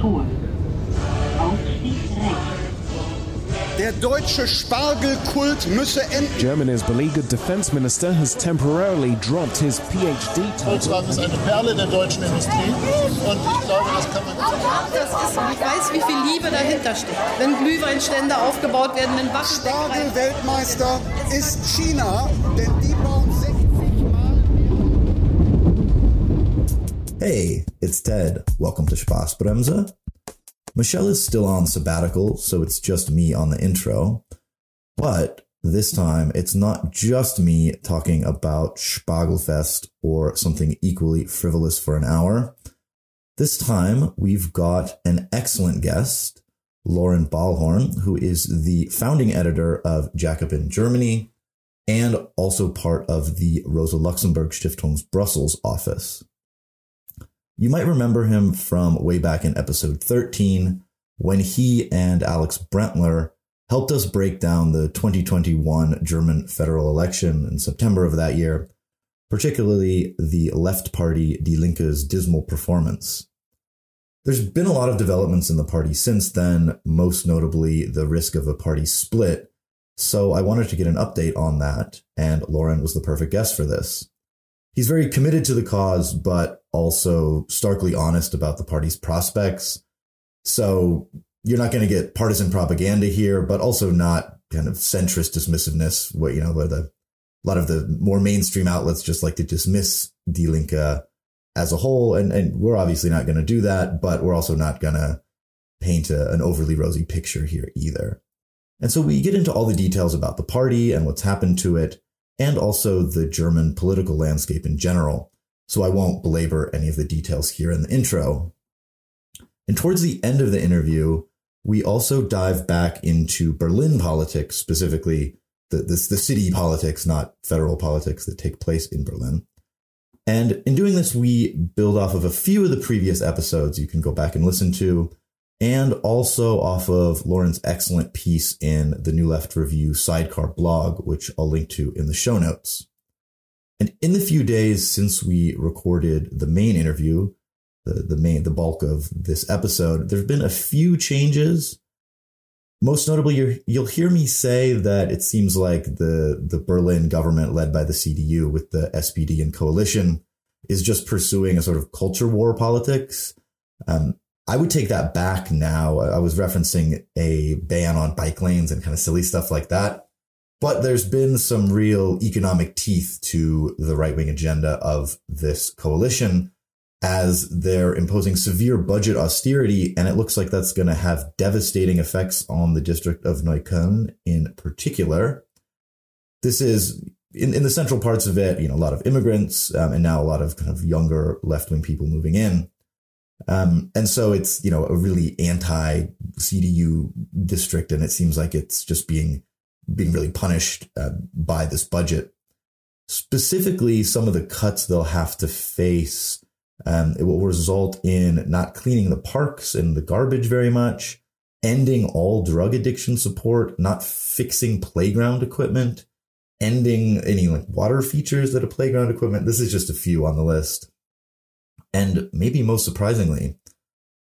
Korrektur. Aufstieg rechts. Der deutsche Spargelkult müsse enden. Germany's beleaguered defense minister has temporarily dropped his PhD title. Volkswagen ist eine Perle der deutschen Industrie und ich glaube, das kann man. Das ist, ich weiß, wie viel Liebe dahinter steckt. Wenn Glühweinstände aufgebaut werden, wenn Waschbäckereien. Spargel-Weltmeister ist China, denn die Hey, it's Ted. Welcome to Spaßbremse. Michelle is still on sabbatical, so it's just me on the intro. But this time, it's not just me talking about Spargelfest or something equally frivolous for an hour. This time, we've got an excellent guest, Loren Balhorn, who is the founding editor of Jacobin Germany and also part of the Rosa Luxemburg Stiftung's Brussels office. You might remember him from way back in episode 13 when he and Alex Brentler helped us break down the 2021 German federal election in September of that year, particularly the left party Die Linke's dismal performance. There's been a lot of developments in the party since then, most notably the risk of a party split. So I wanted to get an update on that, and Loren was the perfect guest for this. He's very committed to the cause, but also starkly honest about the party's prospects. So you're not going to get partisan propaganda here, but also not kind of centrist dismissiveness. What you know, where the a lot of the more mainstream outlets just like to dismiss Die Linke as a whole, and and we're obviously not going to do that, but we're also not going to paint a, an overly rosy picture here either. And so we get into all the details about the party and what's happened to it, and also the German political landscape in general. So I won't belabor any of the details here in the intro. And towards the end of the interview, we also dive back into Berlin politics, specifically the, the, the city politics, not federal politics that take place in Berlin. And in doing this, we build off of a few of the previous episodes you can go back and listen to, and also off of Loren's excellent piece in the New Left Review sidecar blog, which I'll link to in the show notes. And in the few days since we recorded the main interview, the, the main, the bulk of this episode, there have been a few changes. Most notably, you you'll hear me say that it seems like the, the Berlin government led by the CDU with the SPD and coalition is just pursuing a sort of culture war politics. Um, I would take that back now. I was referencing a ban on bike lanes and kind of silly stuff like that. But there's been some real economic teeth to the right wing agenda of this coalition as they're imposing severe budget austerity. And it looks like that's going to have devastating effects on the district of Neukölln in particular. This is in, in the central parts of it, you know, a lot of immigrants um, and now a lot of kind of younger left wing people moving in. Um, and so it's, you know, a really anti CDU district. And it seems like it's just being, being really punished uh, by this budget. Specifically, some of the cuts they'll have to face um, it will result in not cleaning the parks and the garbage very much, ending all drug addiction support, not fixing playground equipment, ending any like water features that a playground equipment. This is just a few on the list. And maybe most surprisingly,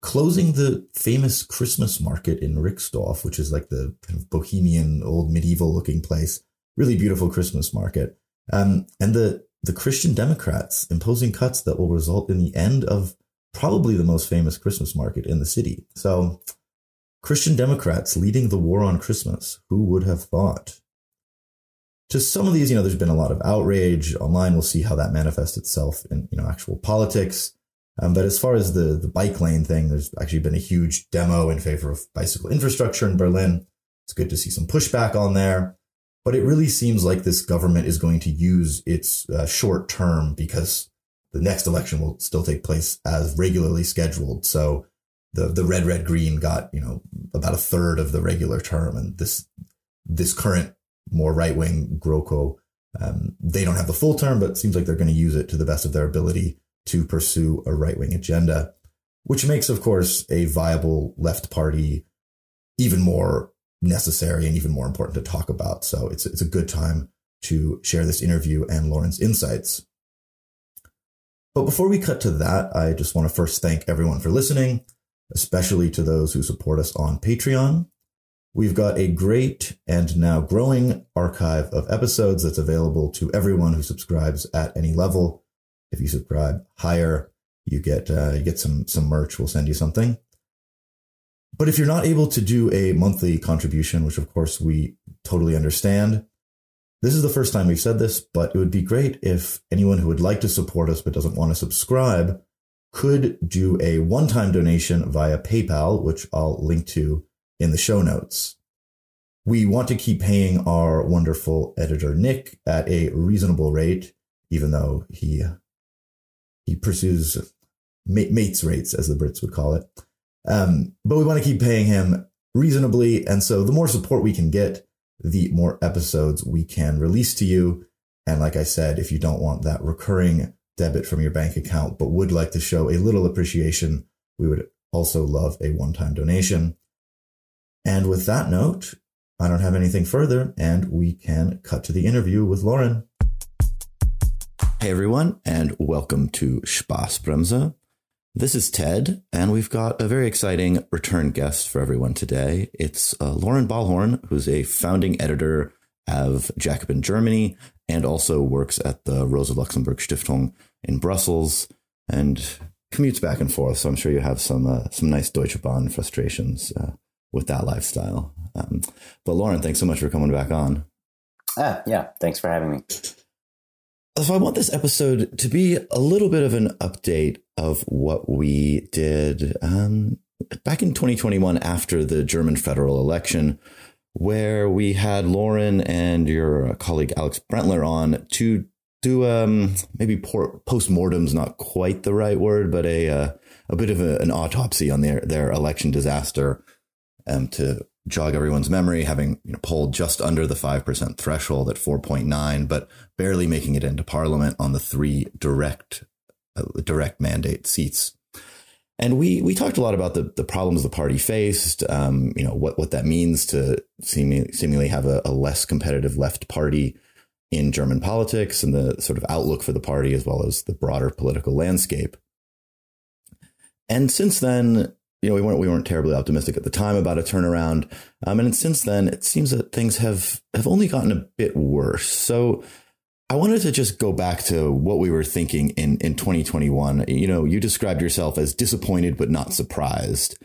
closing the famous Christmas market in Rixdorf, which is like the kind of bohemian old medieval looking place, really beautiful Christmas market. Um, and the the Christian Democrats imposing cuts that will result in the end of probably the most famous Christmas market in the city. So, Christian Democrats leading the war on Christmas. Who would have thought? To some of these, you know, there's been a lot of outrage online. We'll see how that manifests itself in, you know, actual politics. Um, but as far as the, the bike lane thing, there's actually been a huge demo in favor of bicycle infrastructure in Berlin. It's good to see some pushback on there. But it really seems like this government is going to use its uh, short term because the next election will still take place as regularly scheduled. So the the red red green got you know about a third of the regular term, and this this current more right wing GroKo um, they don't have the full term, but it seems like they're going to use it to the best of their ability to pursue a right wing agenda, which makes, of course, a viable left party even more necessary and even more important to talk about. So it's, it's a good time to share this interview and Loren's insights. But before we cut to that, I just want to first thank everyone for listening. especially to those who support us on Patreon. We've got a great and now growing archive of episodes that's available to everyone who subscribes at any level. If you subscribe higher, you get uh, you get some some merch. We'll send you something. But if you're not able to do a monthly contribution, which of course we totally understand, this is the first time we've said this, but it would be great if anyone who would like to support us but doesn't want to subscribe could do a one time donation via PayPal, which I'll link to in the show notes. We want to keep paying our wonderful editor, Nick, at a reasonable rate, even though he, he pursues mates rates, as the Brits would call it. Um, but we want to keep paying him reasonably. And so the more support we can get, the more episodes we can release to you. And like I said, if you don't want that recurring debit from your bank account, but would like to show a little appreciation, we would also love a one time donation. And with that note, I don't have anything further, and we can cut to the interview with Loren. Hey everyone, and welcome to Spaßbremse. This is Ted, and we've got a very exciting return guest for everyone today. It's uh, Loren Balhorn, who's a founding editor of Jacobin Germany and also works at the Rosa Luxemburg Stiftung in Brussels and commutes back and forth. So I'm sure you have some uh, some nice Deutsche Bahn frustrations uh, with that lifestyle. Um, but Loren, thanks so much for coming back on. Ah, yeah, thanks for having me. So I want this episode to be a little bit of an update of what we did um, back in 2021 after the German federal election, where we had Loren and your colleague Alex Brentler on to do um, maybe post mortem's not quite the right word, but a uh, a bit of a, an autopsy on their their election disaster, um, to jog everyone's memory, having you know, polled just under the 5% threshold at 4.9, but barely making it into parliament on the three direct, uh, direct mandate seats. And we, we talked a lot about the, the problems the party faced, um, you know, what, what that means to seemingly, seemingly have a, a less competitive left party in German politics and the sort of outlook for the party as well as the broader political landscape. And since then, you know, we weren't we weren't terribly optimistic at the time about a turnaround, um, and since then it seems that things have have only gotten a bit worse. So I wanted to just go back to what we were thinking in in 2021. You know, you described yourself as disappointed but not surprised.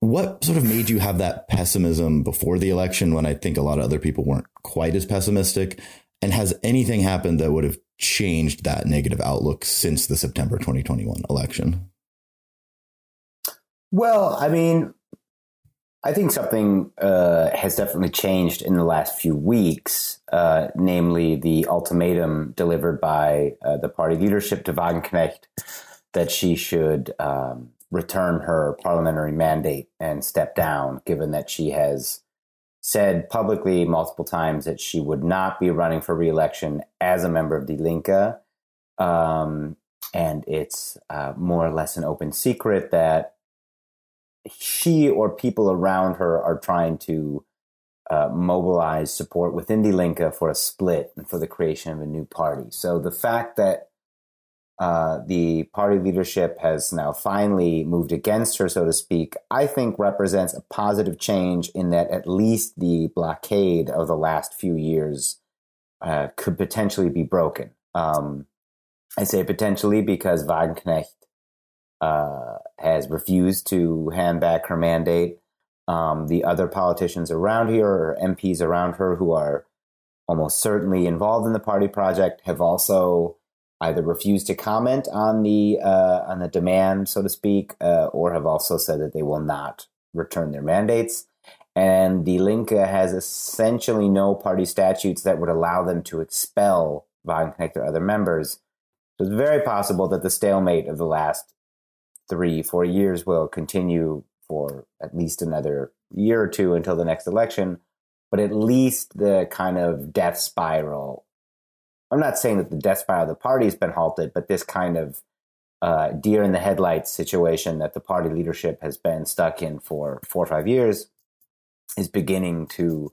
What sort of made you have that pessimism before the election when I think a lot of other people weren't quite as pessimistic? And has anything happened that would have changed that negative outlook since the September 2021 election? Well, I mean, I think something uh, has definitely changed in the last few weeks, uh, namely the ultimatum delivered by uh, the party leadership to Wagenknecht that she should um, return her parliamentary mandate and step down, given that she has said publicly multiple times that she would not be running for reelection as a member of Die Linke. Um, and it's uh, more or less an open secret that she or people around her are trying to uh, mobilize support within Die Linke for a split and for the creation of a new party. So the fact that uh, the party leadership has now finally moved against her, so to speak, I think represents a positive change in that at least the blockade of the last few years uh, could potentially be broken. Um, I say potentially because Wagenknecht uh, has refused to hand back her mandate. Um, the other politicians around here, or MPs around her, who are almost certainly involved in the party project, have also either refused to comment on the uh, on the demand, so to speak, uh, or have also said that they will not return their mandates. And the Linke has essentially no party statutes that would allow them to expel Wagenknecht or other members. So it's very possible that the stalemate of the last three, four years will continue for at least another year or two until the next election. But at least the kind of death spiral. I'm not saying that the death spiral of the party has been halted, but this kind of uh, deer in the headlights situation that the party leadership has been stuck in for four or five years is beginning to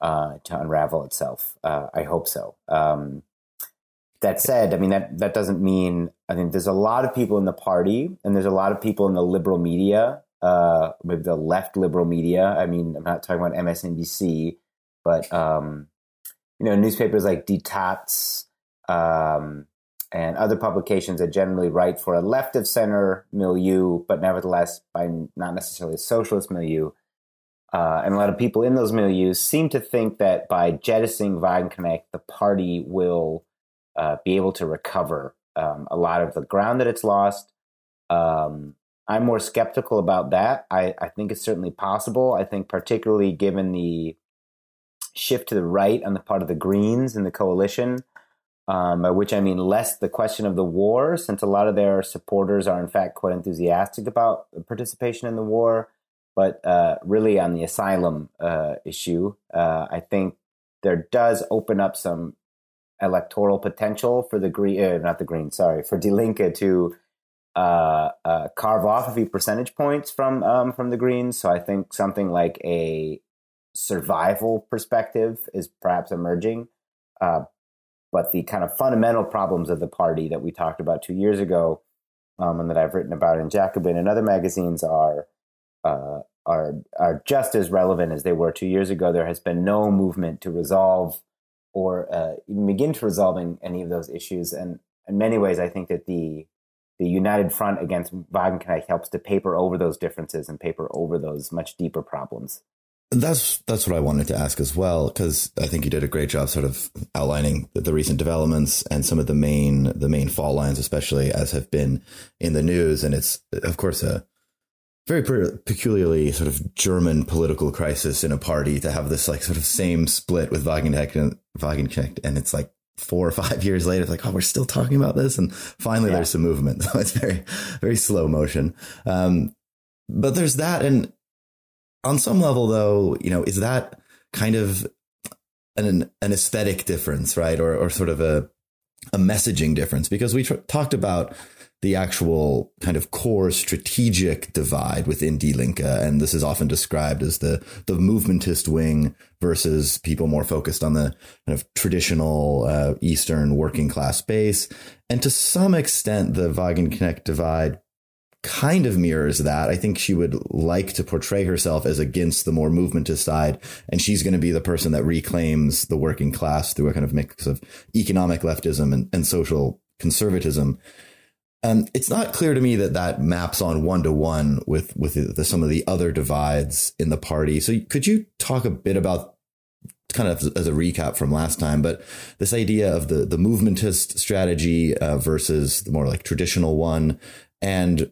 uh, to unravel itself. Uh, I hope so. Um, that said, I mean that that doesn't mean I think there's a lot of people in the party, and there's a lot of people in the liberal media, uh, maybe the left liberal media. I mean, I'm not talking about MSNBC, but um, you know, newspapers like Die Taz um, and other publications that generally write for a left of center milieu, but nevertheless by not necessarily a socialist milieu. Uh, and a lot of people in those milieus seem to think that by jettisoning Wagenknecht, the party will uh, be able to recover um, a lot of the ground that it's lost. Um, I'm more skeptical about that. I, I think it's certainly possible. I think, particularly given the shift to the right on the part of the Greens in the coalition, um, by which I mean less the question of the war, since a lot of their supporters are in fact quite enthusiastic about participation in the war, but uh, really on the asylum uh, issue, uh, I think there does open up some electoral potential for the Green, uh, not the Green, sorry, for Die Linke to uh, uh, carve off a few percentage points from um, from the Greens. So I think something like a survival perspective is perhaps emerging. Uh, but the kind of fundamental problems of the party that we talked about two years ago, um, and that I've written about in Jacobin and other magazines, are uh, are are just as relevant as they were two years ago. There has been no movement to resolve or uh, even begin to resolving any of those issues. And in many ways, I think that the the united front against Wagenknecht helps to paper over those differences and paper over those much deeper problems. That's that's what I wanted to ask as well, because I think you did a great job sort of outlining the, the, recent developments and some of the main the main fault lines, especially as have been in the news. And it's of course a very peculiarly sort of German political crisis in a party to have this like sort of same split with Wagenknecht and Wagenknecht, and it's like four or five years later, it's like, oh, we're still talking about this, and finally yeah. there's some movement. So it's very, very slow motion. Um, but there's that, and on some level, though, you know, is that kind of an an aesthetic difference, right, or or sort of a a messaging difference? Because we tr- talked about the actual kind of core strategic divide within Die Linke. And this is often described as the, the movementist wing versus people more focused on the kind of traditional uh, Eastern working class base. And to some extent, the Wagenknecht divide kind of mirrors that. I think she would like to portray herself as against the more movementist side, and she's going to be the person that reclaims the working class through a kind of mix of economic leftism and, and social conservatism. And it's not clear to me that that maps on one to one with with the, the, some of the other divides in the party. So could you talk a bit about kind of as a recap from last time, but this idea of the the movementist strategy uh, versus the more like traditional one, and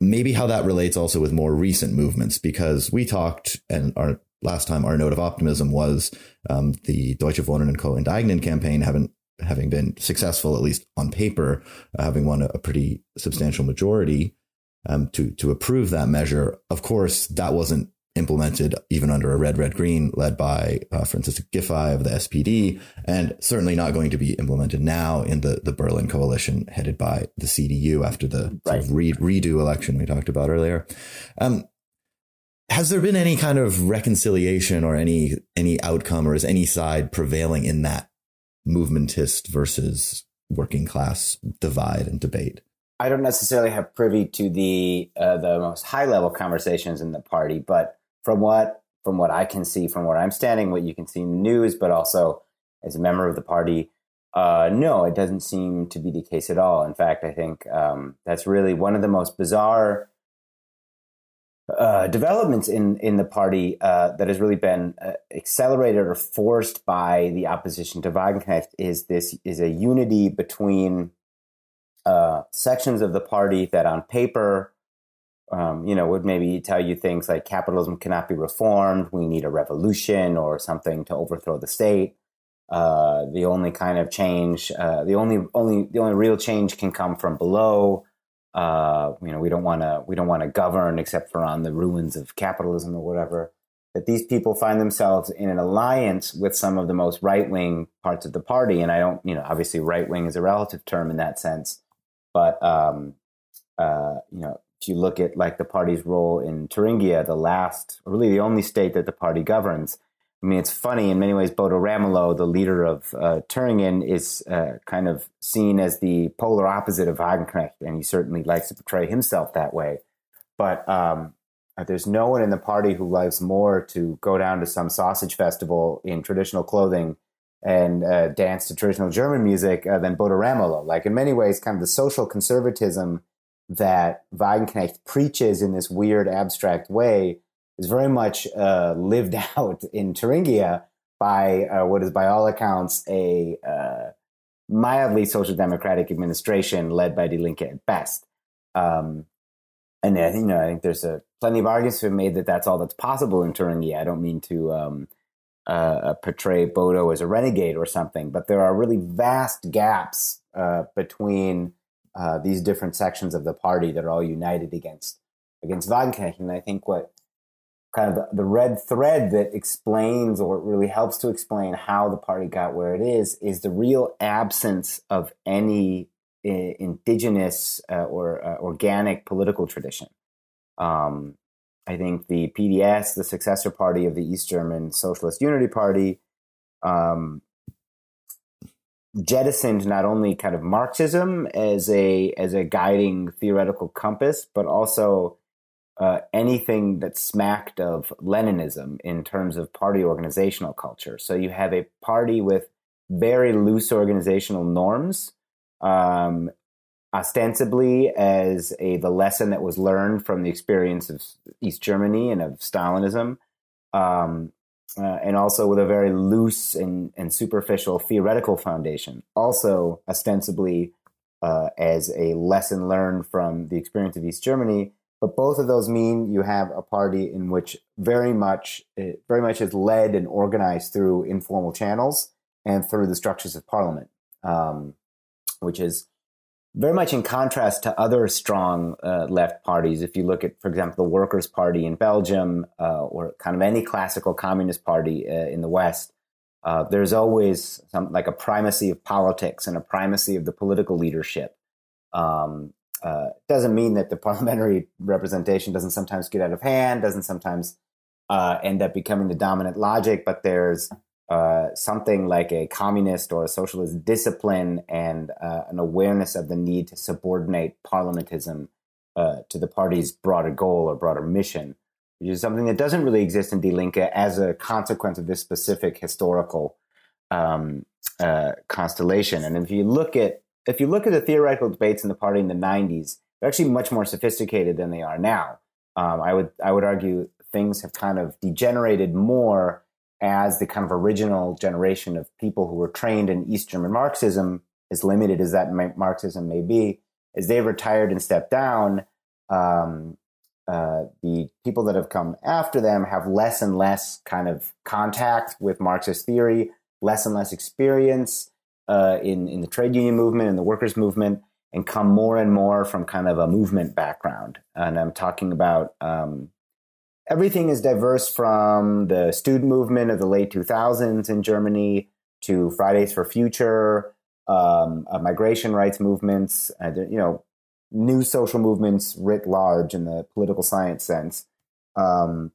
maybe how that relates also with more recent movements, because we talked and our last time our note of optimism was um, the Deutsche Wohnen and Co. Enteignen campaign having having been successful, at least on paper, uh, having won a, a, pretty substantial majority um, to to approve that measure. Of course, that wasn't implemented even under a red, red, green led by uh, Franziska Giffey of the SPD, and certainly not going to be implemented now in the the Berlin coalition headed by the CDU after the right. sort of re- redo election we talked about earlier. Um, has there been any kind of reconciliation or any any outcome, or is any side prevailing in that movementist versus working class divide and debate? I don't necessarily have privy to the uh, the most high level conversations in the party, but from what from what I can see, from where I'm standing, what you can see in the news, but also as a member of the party, uh, no, it doesn't seem to be the case at all. In fact, I think um, that's really one of the most bizarre uh, developments in in the party uh, that has really been uh, accelerated or forced by the opposition to Wagenknecht is this is a unity between uh, sections of the party that on paper, um, you know, would maybe tell you things like capitalism cannot be reformed, we need a revolution or something to overthrow the state. Uh, the only kind of change, the only only the only real change can come from below uh, you know, we don't want to we don't want to govern except for on the ruins of capitalism or whatever. That these people find themselves in an alliance with some of the most right wing parts of the party, and I don't, you know, obviously right wing is a relative term in that sense, but um, uh, you know, if you look at like the party's role in Thuringia, the last, really the only state that the party governs, I mean, it's funny in many ways. Bodo Ramelow, the leader of uh, Thüringen, is uh, kind of seen as the polar opposite of Wagenknecht, and he certainly likes to portray himself that way. But um, there's no one in the party who loves more to go down to some sausage festival in traditional clothing and uh, dance to traditional German music uh, than Bodo Ramelow. Like in many ways, kind of the social conservatism that Wagenknecht preaches in this weird abstract way is very much uh, lived out in Thuringia by uh, what is, by all accounts, a uh, mildly social democratic administration led by Die Linke at best. Um, and I think, you know, I think there's a plenty of arguments be made that that's all that's possible in Thuringia. I don't mean to um, uh, uh, portray Bodo as a renegade or something, but there are really vast gaps uh, between these different sections of the party that are all united against against Wagenknecht. And I think what kind of the, red thread that explains or really helps to explain how the party got where it is is the real absence of any uh, indigenous uh, or uh, organic political tradition. Um, I think the PDS, the successor party of the East German Socialist Unity Party, um, jettisoned not only kind of Marxism as a as a guiding theoretical compass, but also uh, anything that smacked of Leninism in terms of party organizational culture. So you have a party with very loose organizational norms, um, ostensibly as a the lesson that was learned from the experience of East Germany and of Stalinism, um, uh, and also with a very loose and, and superficial theoretical foundation. Also, ostensibly uh, as a lesson learned from the experience of East Germany but both of those mean you have a party in which very much, very much is led and organized through informal channels and through the structures of parliament, um, which is very much in contrast to other strong uh, left parties. If you look at, for example, the Workers' Party in Belgium uh, or kind of any classical communist party uh, in the West, uh, there's always some like a primacy of politics and a primacy of the political leadership. Um, uh, doesn't mean that the parliamentary representation doesn't sometimes get out of hand, doesn't sometimes uh, end up becoming the dominant logic, but there's uh, something like a communist or a socialist discipline and uh, an awareness of the need to subordinate parliamentism uh, to the party's broader goal or broader mission, which is something that doesn't really exist in Die Linke as a consequence of this specific historical um, uh, constellation. And if you look at if you look at the theoretical debates in the party in the 90s, they're actually much more sophisticated than they are now. Um, I would I would argue things have kind of degenerated more as the kind of original generation of people who were trained in East German Marxism, as limited as that Marxism may be, as they've retired and stepped down. Um, uh, the people that have come after them have less and less kind of contact with Marxist theory, less and less experience uh, in in the trade union movement and the workers movement, and come more and more from kind of a movement background. And I'm talking about um, everything is diverse from the student movement of the late 2000s in Germany to Fridays for Future, um, uh, migration rights movements, and you know, new social movements writ large in the political science sense. Um,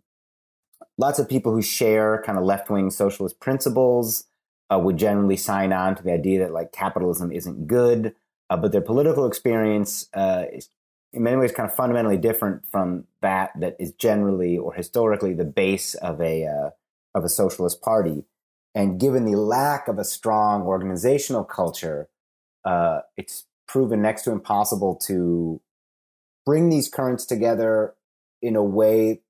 lots of people who share kind of left wing socialist principles uh, would generally sign on to the idea that like capitalism isn't good, uh, but their political experience uh, is in many ways kind of fundamentally different from that that is generally or historically the base of a uh, of a socialist party. And given the lack of a strong organizational culture, uh, it's proven next to impossible to bring these currents together in a way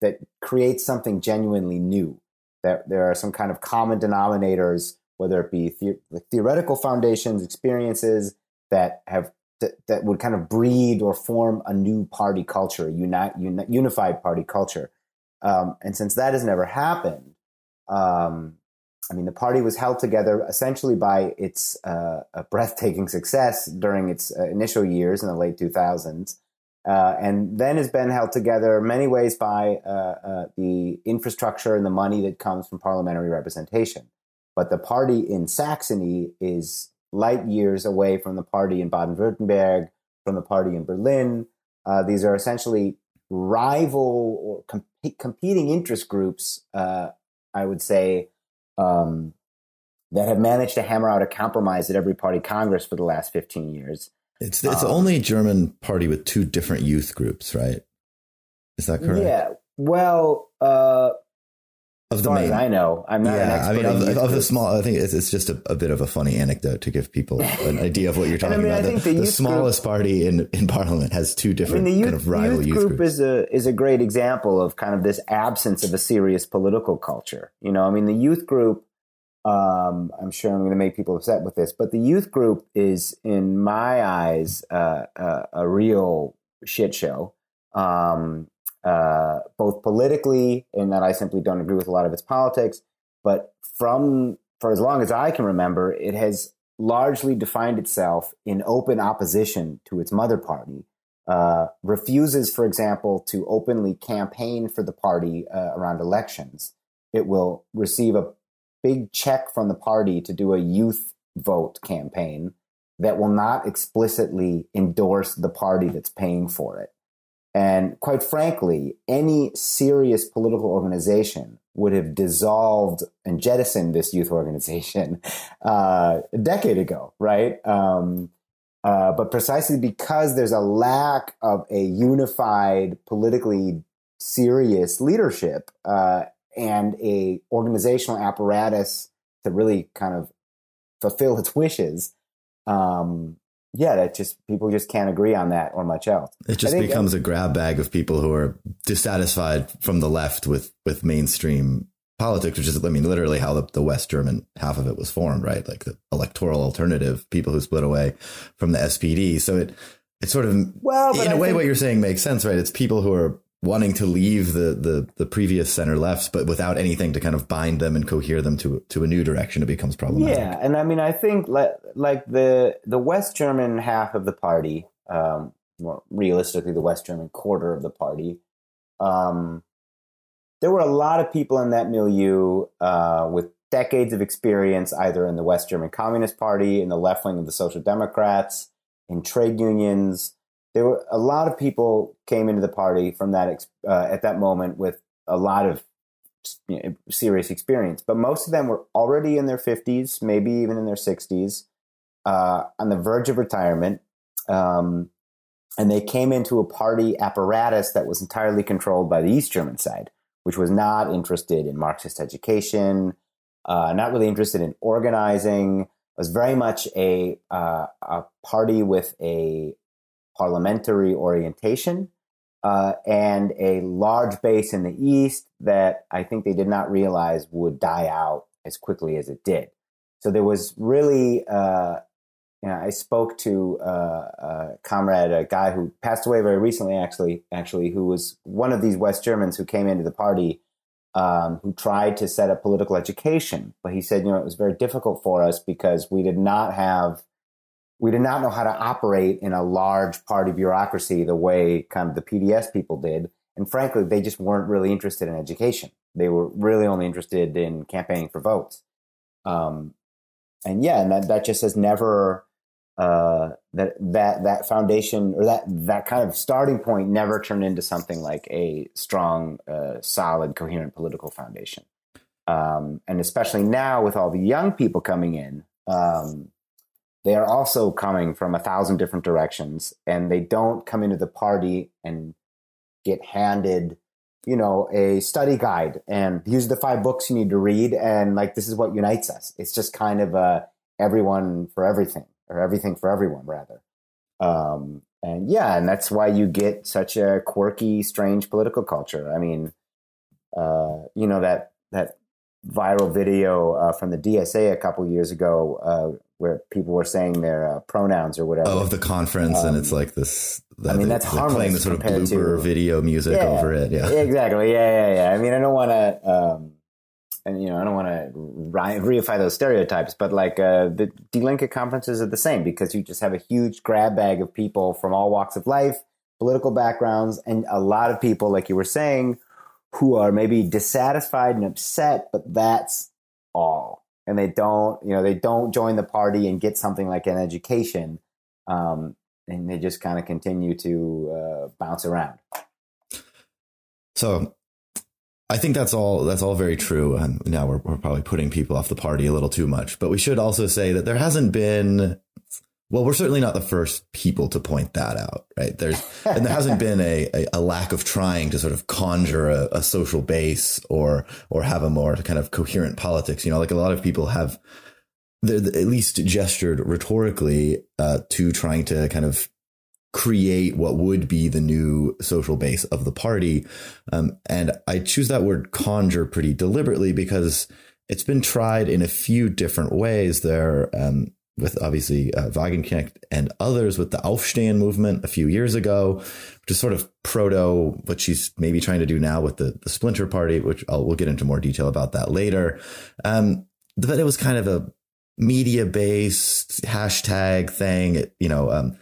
that creates something genuinely new that there are some kind of common denominators, whether it be the- theoretical foundations, experiences that have that, would kind of breed or form a new party culture, unite, uni- unified party culture. Um, and since that has never happened, um, I mean, the party was held together essentially by its uh, breathtaking success during its uh, initial years in the late 2000s. Uh, and then has been held together many ways by uh, uh, the infrastructure and the money that comes from parliamentary representation. But the party in Saxony is light years away from the party in Baden Württemberg, from the party in Berlin. Uh, these are essentially rival or comp- competing interest groups uh, I would say, um, that have managed to hammer out a compromise at every party Congress for the last 15 years. It's it's the Um, only German party with two different youth groups, right? Is that correct? Yeah. Well, uh, Of the main, I know, I'm not an yeah. expert I mean, in of, of the small, I think it's, it's just a, a bit of a funny anecdote to give people an idea of what you're And I talking mean, about. the, the the smallest party in in Parliament has two different I mean, the youth, kind of rival youth youth, group groups. is a is a great example of kind of this absence of a serious political culture. You know, I mean, the youth group. Um, I'm sure I'm going to make people upset with this, but the youth group is, in my eyes, uh, uh, a real shit show. Um, uh, both politically, in that I simply don't agree with a lot of its politics, but from for as long as I can remember, it has largely defined itself in open opposition to its mother party. Uh, refuses, for example, to openly campaign for the party uh, around elections. It will receive a big check from the party to do a youth vote campaign that will not explicitly endorse the party that's paying for it. And quite frankly, any serious political organization would have dissolved and jettisoned this youth organization uh, a decade ago, right? Um, uh, but precisely because there's a lack of a unified, politically serious leadership uh, and a organizational apparatus to really kind of fulfill its wishes, um, yeah, that just people just can't agree on that or much else. It just think- becomes a grab bag of people who are dissatisfied from the left with with mainstream politics, which is, I mean, literally how the, the West German half of it was formed, right? Like the electoral alternative, people who split away from the SPD. So it it sort of, Well, in a I way, think- what you're saying makes sense, right? It's people who are wanting to leave the the the previous center lefts, but without anything to kind of bind them and cohere them to to a new direction. It becomes problematic. Yeah, and I mean, I think like, like the the West German half of the party, um, realistically, the West German quarter of the party, um, there were a lot of people in that milieu uh, with decades of experience, either in the West German Communist Party, in the left wing of the Social Democrats, in trade unions. There were a lot of people came into the party from that uh, at that moment with a lot of you know, serious experience, but most of them were already in their 50s, maybe even in their 60s, uh, on the verge of retirement. Um, and they came into a party apparatus that was entirely controlled by the East German side, which was not interested in Marxist education, uh, not really interested in organizing, was very much a, uh, a party with a parliamentary orientation uh, and a large base in the East that I think they did not realize would die out as quickly as it did. So there was really, uh, you know, I spoke to uh, a comrade, a guy who passed away very recently, actually, actually, who was one of these West Germans who came into the party, um, who tried to set up political education, but he said, you know, it was very difficult for us because we did not have we did not know how to operate in a large party bureaucracy the way kind of the PDS people did. And frankly, they just weren't really interested in education. They were really only interested in campaigning for votes. Um, and yeah, and that, that just has never, uh, that, that, that foundation or that, that kind of starting point never turned into something like a strong, uh, solid, coherent political foundation. Um, and especially now with all the young people coming in, um, they are also coming from a thousand different directions and they don't come into the party and get handed you know a study guide and these are the five books you need to read and like this is what unites us. It's just kind of uh everyone for everything or everything for everyone rather. Um and yeah and that's why you get such a quirky strange political culture. I mean uh you know that that viral video uh, from the dsa a couple years ago uh where people were saying their uh, pronouns or whatever. Oh, of the conference, and it's like this. The, Um, I mean, that's they're playing harmless the sort of blooper to- video music Yeah, over it. Yeah, exactly. Yeah, yeah, yeah. I mean, I don't want to, um, and you know, I don't want to reify those stereotypes, but like uh, the Die Linke conferences are the same because you just have a huge grab bag of people from all walks of life, political backgrounds, and a lot of people, like you were saying, who are maybe dissatisfied and upset, but that's all. And they don't, you know, they don't join the party and get something like an education. Um, and they just kind of continue to uh, bounce around. So I think that's all. That's all very true. And now we're, we're probably putting people off the party a little too much. But we should also say that there hasn't been. Well, we're certainly not the first people to point that out, right? There's and there hasn't been a, a, a lack of trying to sort of conjure a, a social base or or have a more kind of coherent politics. You know, like a lot of people have, they're at least gestured rhetorically uh, to trying to kind of create what would be the new social base of the party. Um, and I choose that word conjure pretty deliberately because it's been tried in a few different ways there. Um, with obviously uh, Wagenknecht and others with the Aufstehen movement a few years ago, which is sort of proto what she's maybe trying to do now with the, the Splinter Party, which I'll, we'll get into more detail about that later. Um, but it was kind of a media based hashtag thing. It, you know, um,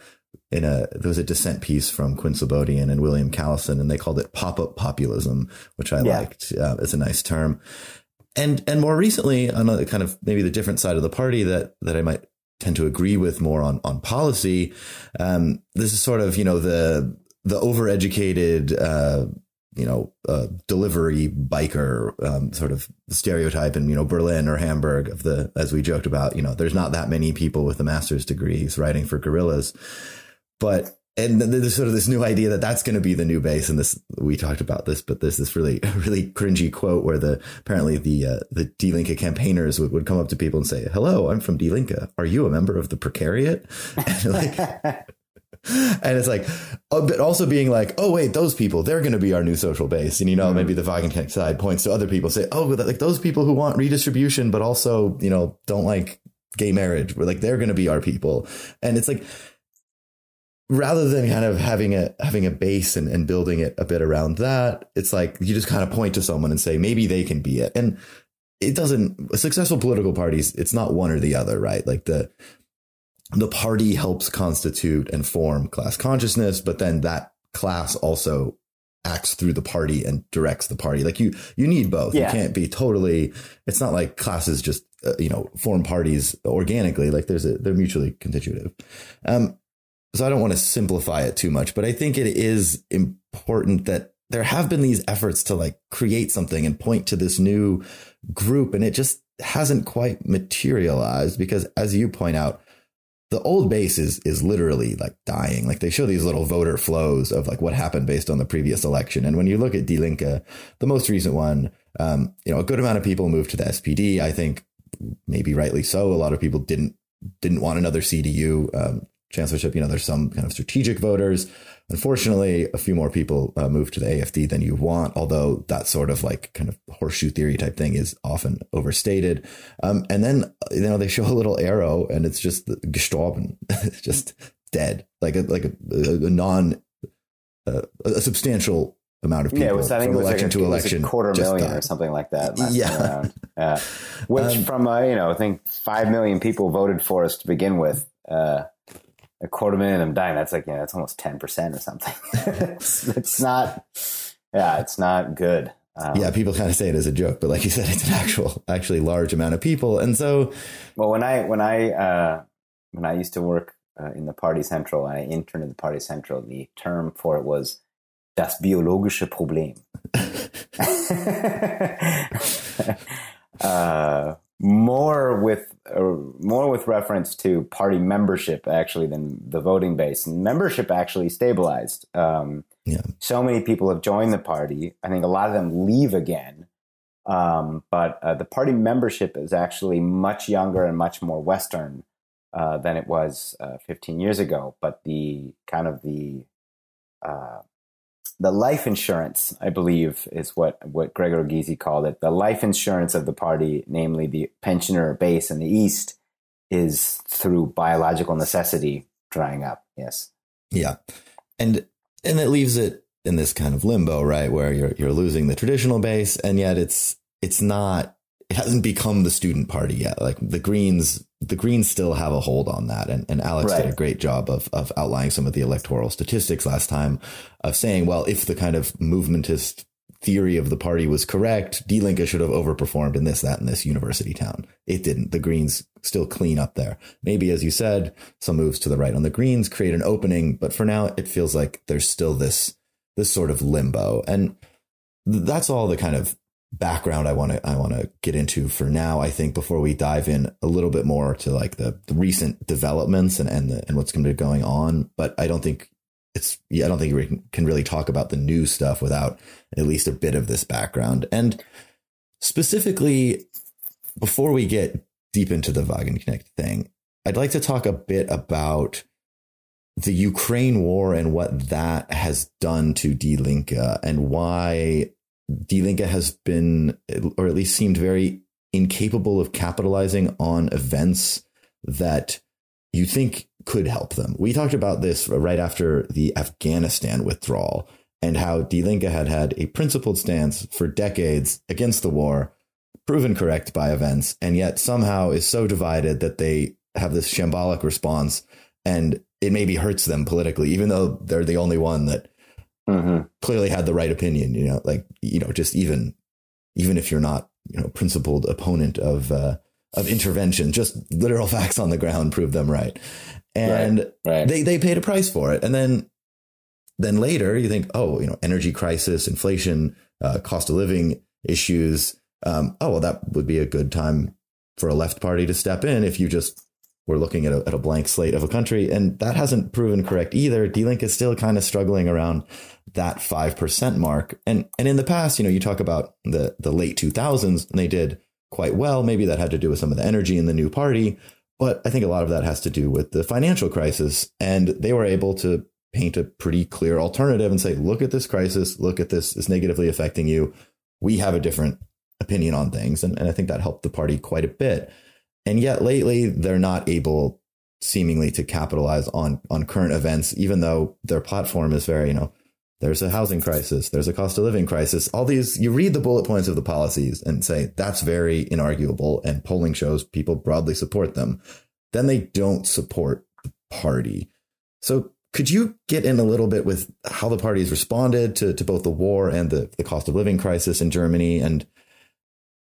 in a there was a dissent piece from Quinn Slobodian and William Callison, and they called it pop up populism, which I yeah. liked. Uh, it's a nice term. And and more recently, on a kind of maybe the different side of the party that that I might tend to agree with more on on policy. Um, this is sort of you know the the overeducated. Uh, you know, uh, delivery biker um, sort of stereotype in you know Berlin or Hamburg of the as we joked about. You know, there's not that many people with a master's degrees writing for gorillas, but and there's sort of this new idea that that's going to be the new base. And this, we talked about this, but there's this really, really cringy quote where the, apparently the, uh, the Die Linke campaigners would, would come up to people and say, hello, I'm from Die Linke. Are you a member of the precariat? And like, and it's like, oh, but also being like, oh, wait, those people, they're going to be our new social base. And, you know, mm-hmm. maybe the Wagenknecht side points to other people, say, oh, like those people who want redistribution, but also, you know, don't like gay marriage. We're like, they're going to be our people. And it's like, rather than kind of having a having a base and, and building it a bit around that, it's like you just kind of point to someone and say maybe they can be it. And it doesn't successful political parties, it's not one or the other, right? Like the the party helps constitute and form class consciousness, but then that class also acts through the party and directs the party. Like you, you need both. Yeah. You can't be totally. It's not like classes just uh, you know form parties organically. Like there's a they're mutually constitutive. Um, so I don't want to simplify it too much, but I think it is important that there have been these efforts to like create something and point to this new group and it just hasn't quite materialized because as you point out the old base is is literally like dying. Like they show these little voter flows of like what happened based on the previous election. And when you look at Die Linke the most recent one um, you know a good amount of people moved to the SPD I think maybe rightly so. A lot of people didn't didn't want another CDU um, chancellorship, you know, there's some kind of strategic voters. Unfortunately, a few more people uh, move to the AFD than you want, although that sort of like kind of horseshoe theory type thing is often overstated. Um, and then, you know, they show a little arrow and it's just gestorben, just dead, like a, like a, a non, uh, a substantial amount of people yeah, was, I think from election like a, to election, a quarter million or something like that. Yeah, yeah. Which um, from uh, you know, I think five million people voted for us to begin with. Uh, a quarter million of them dying. That's like, yeah, that's almost 10% or something. it's, it's, not, yeah, it's not good. Um, yeah, people kind of say it as a joke, but like you said, it's an actual, actually large amount of people. And so, well, when I, when I, uh, when I used to work uh, in the Party Central, I interned in the Party Central, the term for it was das biologische Problem. uh, more with uh, more with reference to party membership actually than the voting base. And membership actually stabilized. Um, yeah. So many people have joined the party. I think a lot of them leave again. Um, but uh, the party membership is actually much younger and much more Western uh, than it was uh, 15 years ago. But the kind of the uh, the life insurance, I believe, is what, what Gregor Gysi called it. The life insurance of the party, namely the pensioner base in the East, is through biological necessity drying up. Yes. Yeah. And and it leaves it in this kind of limbo, right? Where you're you're losing the traditional base and yet it's it's not it hasn't become the student party yet. Like the Greens, the Greens still have a hold on that. And, and Alex right. did a great job of, of outlining some of the electoral statistics last time of saying, well, if the kind of movementist theory of the party was correct, Die Linke should have overperformed in this, that, and this university town. It didn't. The Greens still clean up there. Maybe, as you said, some moves to the right on the Greens create an opening, but for now, it feels like there's still this, this sort of limbo. And th- that's all the kind of background I want to I want to get into for now. I think before we dive in a little bit more to like the, the recent developments and and the, and what's going to be going on. But I don't think it's I don't think we can really talk about the new stuff without at least a bit of this background. And specifically, before we get deep into the Wagenknecht thing, I'd like to talk a bit about the Ukraine war and what that has done to Die Linke and why Die Linke has been, or at least seemed very incapable of capitalizing on events that you think could help them. We talked about this right after the Afghanistan withdrawal and how Die Linke had had a principled stance for decades against the war, proven correct by events, and yet somehow is so divided that they have this shambolic response and it maybe hurts them politically, even though they're the only one that mm-hmm. clearly had the right opinion. You know, like you know, just even even if you're not you know principled opponent of uh, of intervention, just literal facts on the ground prove them right, and right, right. they they paid a price for it, and then then later you think, oh, you know, energy crisis, inflation, uh, cost of living issues. Um, oh well, that would be a good time for a left party to step in if you just we're looking at a, at a blank slate of a country. And that hasn't proven correct either. Die Linke is still kind of struggling around that 5% mark. And, and in the past, you know, you talk about the, the late 2000s and they did quite well. Maybe that had to do with some of the energy in the new party. But I think a lot of that has to do with the financial crisis. And they were able to paint a pretty clear alternative and say, look at this crisis, look at this, is negatively affecting you. We have a different opinion on things. And, and I think that helped the party quite a bit. And yet lately, they're not able seemingly to capitalize on on current events, even though their platform is very, you know, there's a housing crisis, there's a cost of living crisis. All these, you read the bullet points of the policies and say that's very inarguable, and polling shows people broadly support them. Then they don't support the party. So could you get in a little bit with how the party has responded to, to both the war and the, the cost of living crisis in Germany and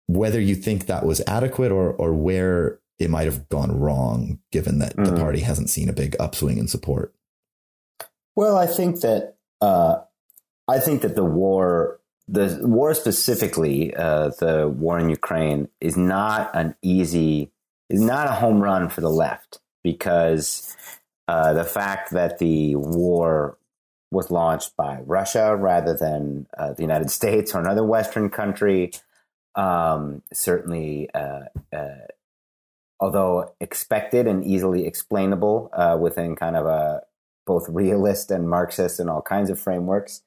whether you think that was adequate or or where it might have gone wrong, given that mm-hmm. the party hasn't seen a big upswing in support. Well, I think that uh, I think that the war, the war specifically, uh, the war in Ukraine, is not an easy, is not a home run for the left because uh, the fact that the war was launched by Russia rather than uh, the United States or another Western country um, certainly, uh, uh, although expected and easily explainable uh, within kind of a both realist and Marxist and all kinds of frameworks,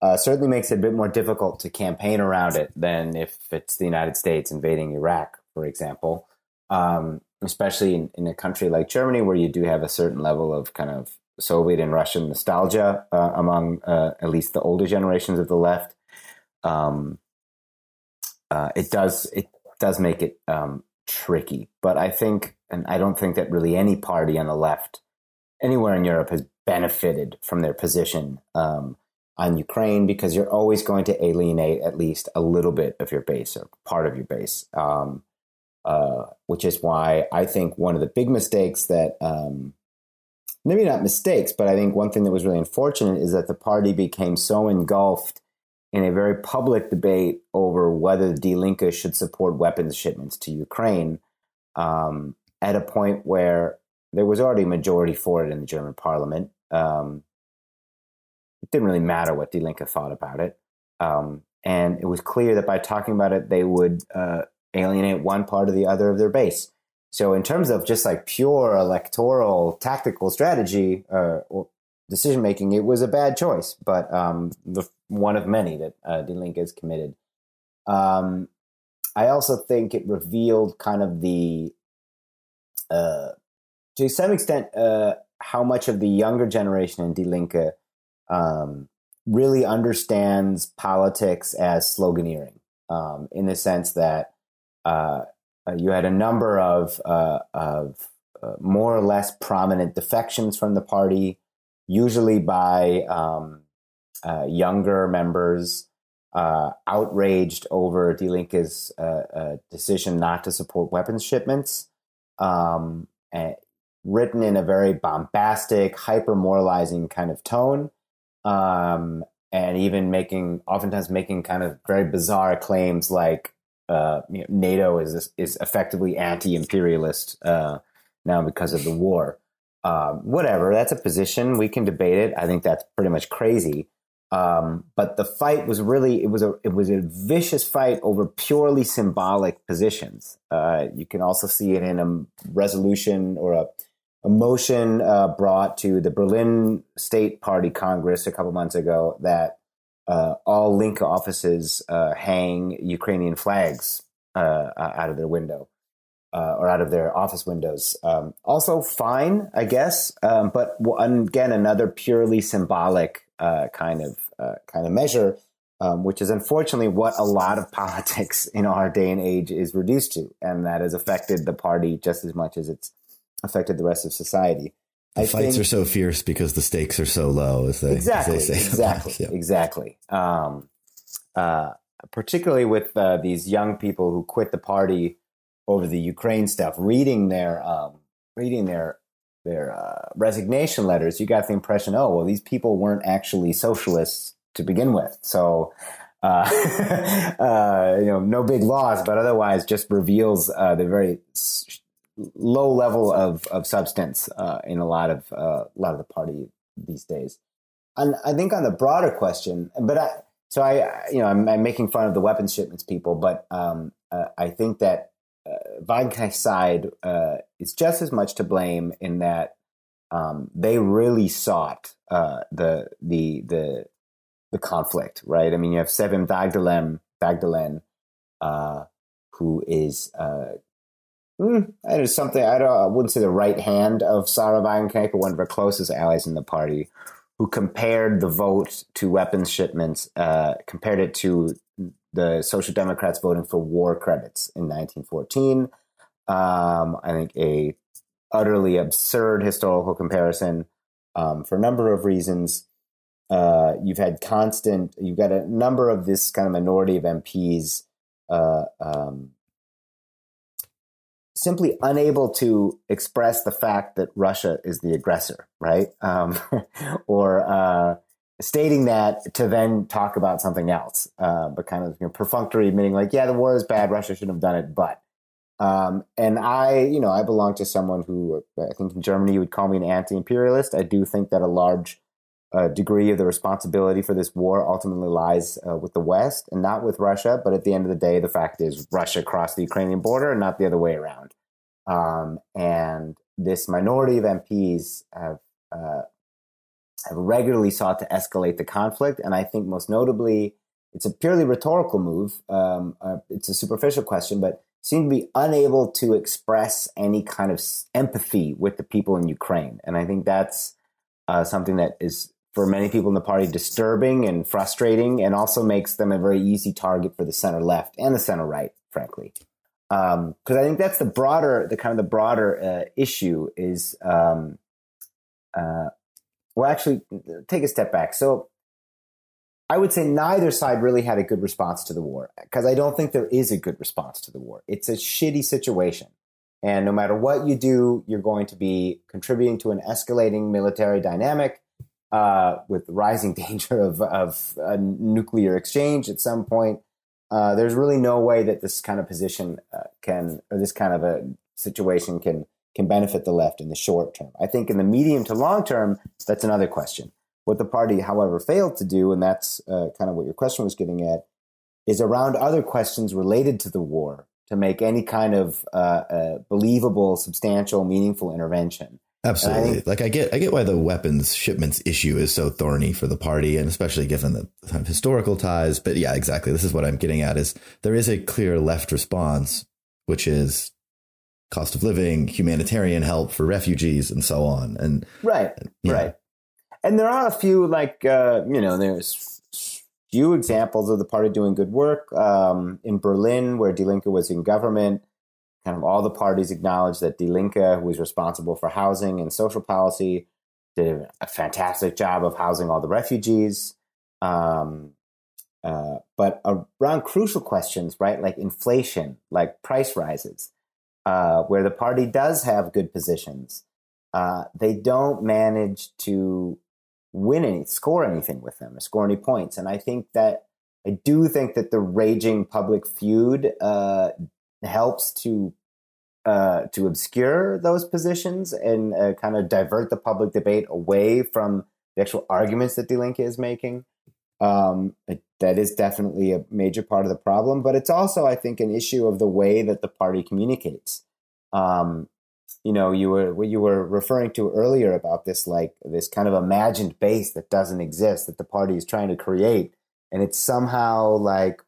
uh, certainly makes it a bit more difficult to campaign around it than if it's the United States invading Iraq, for example. Um, especially in, in, a country like Germany, where you do have a certain level of kind of Soviet and Russian nostalgia uh, among uh, at least the older generations of the left. Um, uh, it does it does make it um, tricky. But I think, and I don't think that really any party on the left anywhere in Europe has benefited from their position um, on Ukraine because you're always going to alienate at least a little bit of your base or part of your base. Um, uh, which is why I think one of the big mistakes that um, maybe not mistakes, but I think one thing that was really unfortunate is that the party became so engulfed in a very public debate over whether the Linke should support weapons shipments to Ukraine um, at a point where there was already a majority for it in the German parliament. Um, it didn't really matter what Die Linke thought about it. Um, and it was clear that by talking about it, they would uh, alienate one part or the other of their base. So, in terms of just like pure electoral tactical strategy, uh, or decision making, it was a bad choice, but um, the one of many that uh, Die Linke has committed. Um, I also think it revealed kind of the, uh, to some extent, uh, how much of the younger generation in Die Linke um, really understands politics as sloganeering, um, in the sense that uh, uh, you had a number of uh, of more or less prominent defections from the party usually by um, uh, younger members uh, outraged over Die Linke's uh, uh, decision not to support weapons shipments, um, written in a very bombastic, hyper moralizing kind of tone. Um, and even making oftentimes making kind of very bizarre claims like uh, you know, NATO is is effectively anti-imperialist uh, now because of the war. Um, whatever, that's a position we can debate it. I think that's pretty much crazy. Um, but the fight was really it was a it was a vicious fight over purely symbolic positions. Uh, you can also see it in a resolution or a, a motion uh, brought to the Berlin State Party Congress a couple months ago that uh, all Linke offices uh, hang Ukrainian flags uh, out of their window. Uh, or out of their office windows. Um, also fine, I guess, um, but again, another purely symbolic uh, kind of kind of measure, um, which is unfortunately what a lot of politics in our day and age is reduced to, and that has affected the party just as much as it's affected the rest of society. The I fights think, are so fierce because the stakes are so low, as they, exactly, as they say. Exactly, yeah. exactly. Um, uh, particularly with uh, these young people who quit the party over the Ukraine stuff, reading their um, reading their their uh, resignation letters, you got the impression, oh, well, these people weren't actually socialists to begin with. So, uh, uh, you know, no big loss, but otherwise just reveals uh, the very low level of, of substance uh, in a lot of uh, a lot of the party these days. And I think on the broader question, but I, so I, you know, I'm, I'm making fun of the weapons shipments people, but um, I think that uh, side uh, is just as much to blame in that um, they really sought uh, the the the the conflict, right? I mean, you have Sevim Dagdelen, Dagdelen, uh, who is mm, is something I don't I wouldn't say the right hand of Sahra Wagenknecht, but one of her closest allies in the party, who compared the vote to weapons shipments, uh, compared it to the Social Democrats voting for war credits in 1914. Um, I think a utterly absurd historical comparison um, for a number of reasons. Uh, you've had constant, you've got a number of this kind of minority of MPs uh, um, simply unable to express the fact that Russia is the aggressor, right? Um, or uh, stating that to then talk about something else, uh, but kind of you know, perfunctory, admitting like, yeah, the war is bad, Russia shouldn't have done it, but. Um, and I, you know, I belong to someone who I think in Germany you would call me an anti-imperialist. I do think that a large uh, degree of the responsibility for this war ultimately lies uh, with the West and not with Russia. But at the end of the day, the fact is Russia crossed the Ukrainian border and not the other way around. Um, and this minority of MPs have uh, have regularly sought to escalate the conflict. And I think most notably, it's a purely rhetorical move. Um, uh, it's a superficial question, but seem to be unable to express any kind of empathy with the people in Ukraine. And I think that's uh, something that is, for many people in the party, disturbing and frustrating, and also makes them a very easy target for the center left and the center right, frankly. Because um, I think that's the broader, the kind of the broader uh, issue is um, uh, well, actually, take a step back. So I would say neither side really had a good response to the war because I don't think there is a good response to the war. It's a shitty situation. And no matter what you do, you're going to be contributing to an escalating military dynamic uh, with rising danger of, of a nuclear exchange at some point. Uh, there's really no way that this kind of position uh, can, or this kind of a situation can can benefit the left in the short term. I think in the medium to long term, that's another question. What the party, however, failed to do, and that's uh, kind of what your question was getting at, is around other questions related to the war to make any kind of uh, uh, believable, substantial, meaningful intervention. Absolutely. I like I get, I get why the weapons shipments issue is so thorny for the party, and especially given the kind of historical ties. But yeah, exactly. This is what I'm getting at: is there is a clear left response, which is cost of living, humanitarian help for refugees, and so on. And right, right. And there are a few like uh, you know, there's few examples of the party doing good work um, in Berlin, where Die Linke was in government. Kind of all the parties acknowledged that Die Linke, who was responsible for housing and social policy, did a fantastic job of housing all the refugees. Um, uh, but around crucial questions, right, like inflation, like price rises, uh, where the party does have good positions, uh, they don't manage to win any, score anything with them, or score any points. And I think that I do think that the raging public feud uh, helps to uh, to obscure those positions and uh, kind of divert the public debate away from the actual arguments that Die Linke is making. Um, it, that is definitely a major part of the problem, but it's also, I think, an issue of the way that the party communicates. Um, you know, you were what you were referring to earlier about this, like this kind of imagined base that doesn't exist that the party is trying to create, and it's somehow like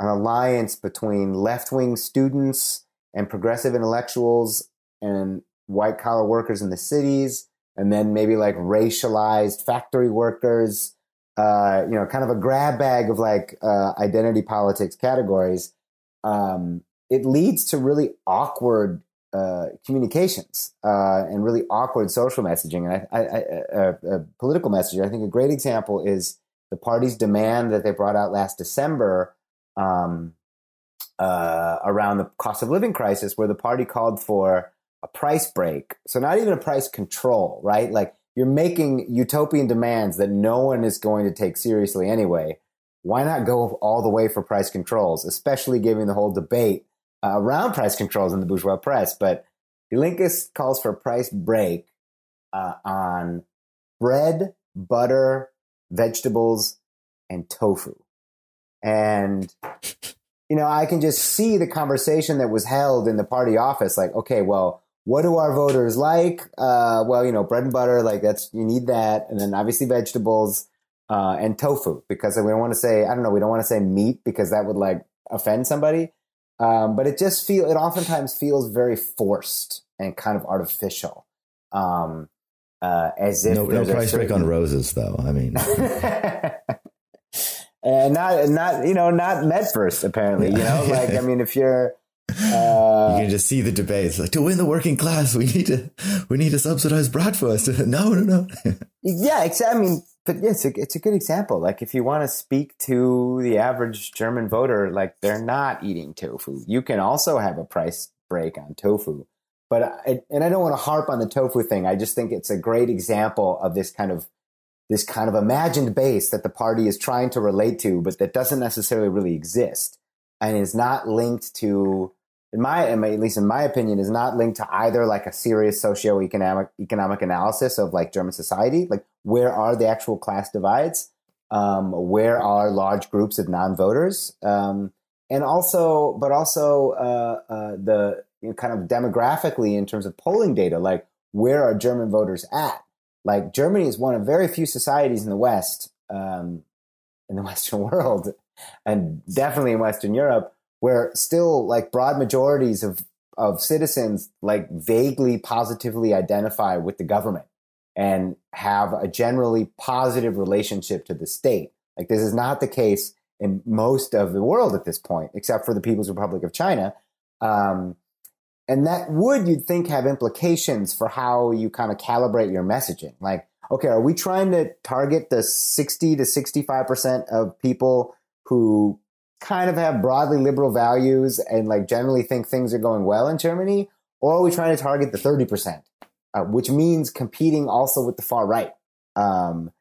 an alliance between left wing students and progressive intellectuals and white collar workers in the cities, and then maybe like racialized factory workers. Uh, you know, kind of a grab bag of like uh, identity politics categories. Um, it leads to really awkward uh, communications uh, and really awkward social messaging and I, I, I, uh, political messaging. I think a great example is the party's demand that they brought out last December um, uh, around the cost of living crisis, where the party called for a price break. So not even a price control, right? Like you're making utopian demands that no one is going to take seriously anyway. Why not go all the way for price controls, especially given the whole debate uh, around price controls in the bourgeois press? But Die Linke calls for a price break uh, on bread, butter, vegetables, and tofu. And you know, I can just see the conversation that was held in the party office. Like, okay, well, what do our voters like? Uh, well, you know, bread and butter, like that's, you need that. And then obviously vegetables, uh, and tofu because we don't want to say, I don't know, we don't want to say meat because that would like offend somebody. Um, but it just feel, it oftentimes feels very forced and kind of artificial. Um, uh, as if no, no price certain... break on roses though. I mean, and not not you know not Mettwurst apparently. You know, like I mean, if you're uh, you can just see the debates like to win the working class, we need to we need to subsidize bratwurst. no, no, no. yeah, exactly. I mean, but yeah, it's a, it's a good example. Like if you want to speak to the average German voter, like they're not eating tofu. You can also have a price break on tofu. But I, and I don't want to harp on the tofu thing. I just think it's a great example of this kind of this kind of imagined base that the party is trying to relate to, but that doesn't necessarily really exist and is not linked to, in my, at least in my opinion, is not linked to either like a serious socio-economic economic analysis of like German society, like where are the actual class divides, um, where are large groups of non-voters, um, and also, but also uh, uh, the you know, kind of demographically in terms of polling data, like where are German voters at? Like Germany is one of very few societies in the West, um, in the Western world, and definitely in Western Europe, where still like broad majorities of of citizens like vaguely positively identify with the government and have a generally positive relationship to the state. Like this is not the case in most of the world at this point, except for the People's Republic of China. Um, and that would, you'd think, have implications for how you kind of calibrate your messaging. Like, okay, are we trying to target the 60 to 65% of people who kind of have broadly liberal values and like generally think things are going well in Germany? Or are we trying to target the 30%, uh, which means competing also with the far right? Um,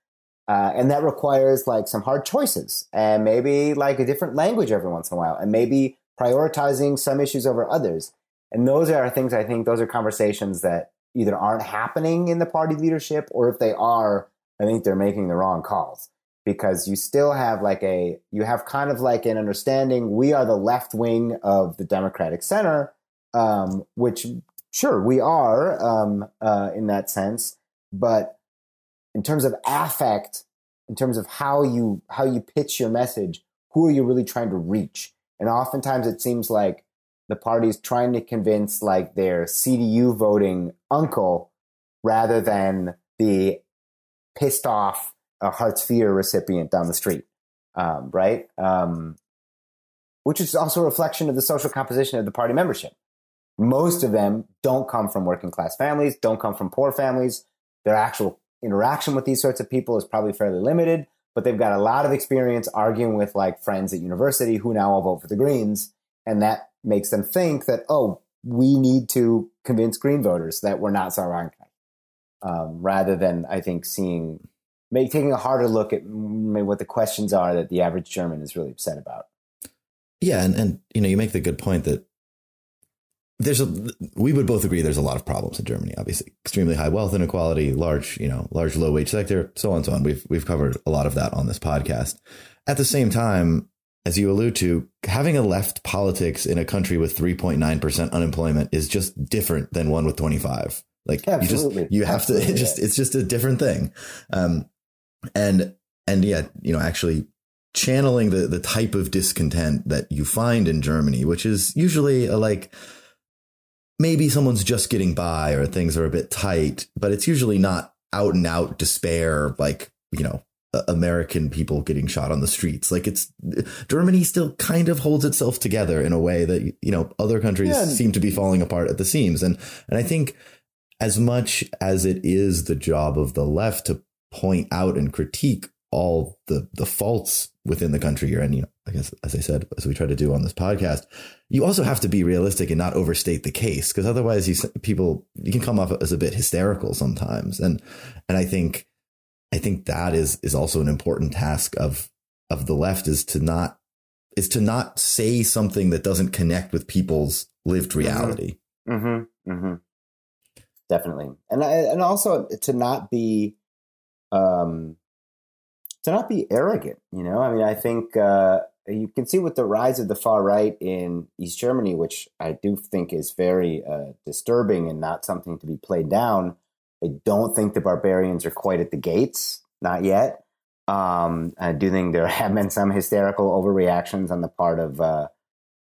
uh, and that requires like some hard choices and maybe like a different language every once in a while and maybe prioritizing some issues over others. And those are things I think those are conversations that either aren't happening in the party leadership or if they are, I think they're making the wrong calls because you still have like a, you have kind of like an understanding we are the left wing of the Democratic Center, um, which sure we are um, uh, in that sense. But in terms of affect, in terms of how you, how you pitch your message, who are you really trying to reach? And oftentimes it seems like the party's trying to convince like their CDU voting uncle rather than the pissed off uh, Hartz IV recipient down the street, um, right? Um, which is also a reflection of the social composition of the party membership. Most of them don't come from working class families, don't come from poor families. Their actual interaction with these sorts of people is probably fairly limited, but they've got a lot of experience arguing with like friends at university who now all vote for the Greens. And that makes them think that, oh, we need to convince Green voters that we're not Sauerkraut, um, rather than, I think, seeing maybe taking a harder look at maybe what the questions are that the average German is really upset about. Yeah, and and you know, you make the good point that there's a we would both agree there's a lot of problems in Germany. Obviously, extremely high wealth inequality, large you know large low wage sector, so on and so on. We've we've covered a lot of that on this podcast. At the same time, as you allude to, having a left politics in a country with 3.9 percent unemployment is just different than one with 25. Like Absolutely. you just you have Absolutely, to it just it's just a different thing. Um, and and yeah, you know, actually channeling the the type of discontent that you find in Germany, which is usually a, like maybe someone's just getting by or things are a bit tight, but it's usually not out and out despair like, you know, American people getting shot on the streets. Like it's Germany still kind of holds itself together in a way that you know other countries Yeah. seem to be falling apart at the seams. And and I think as much as it is the job of the left to point out and critique all the the faults within the country you're in, you know, I guess as I said, as we try to do on this podcast, you also have to be realistic and not overstate the case because otherwise you people you can come off as a bit hysterical sometimes. And and I think I think that is is also an important task of of the left is to not is to not say something that doesn't connect with people's lived reality. Mm-hmm. Mm-hmm. Definitely, and I, and also to not be, um, to not be arrogant. You know, I mean, I think uh, you can see with the rise of the far right in East Germany, which I do think is very uh, disturbing and not something to be played down. I don't think the barbarians are quite at the gates, not yet. Um, I do think there have been some hysterical overreactions on the part of. Uh,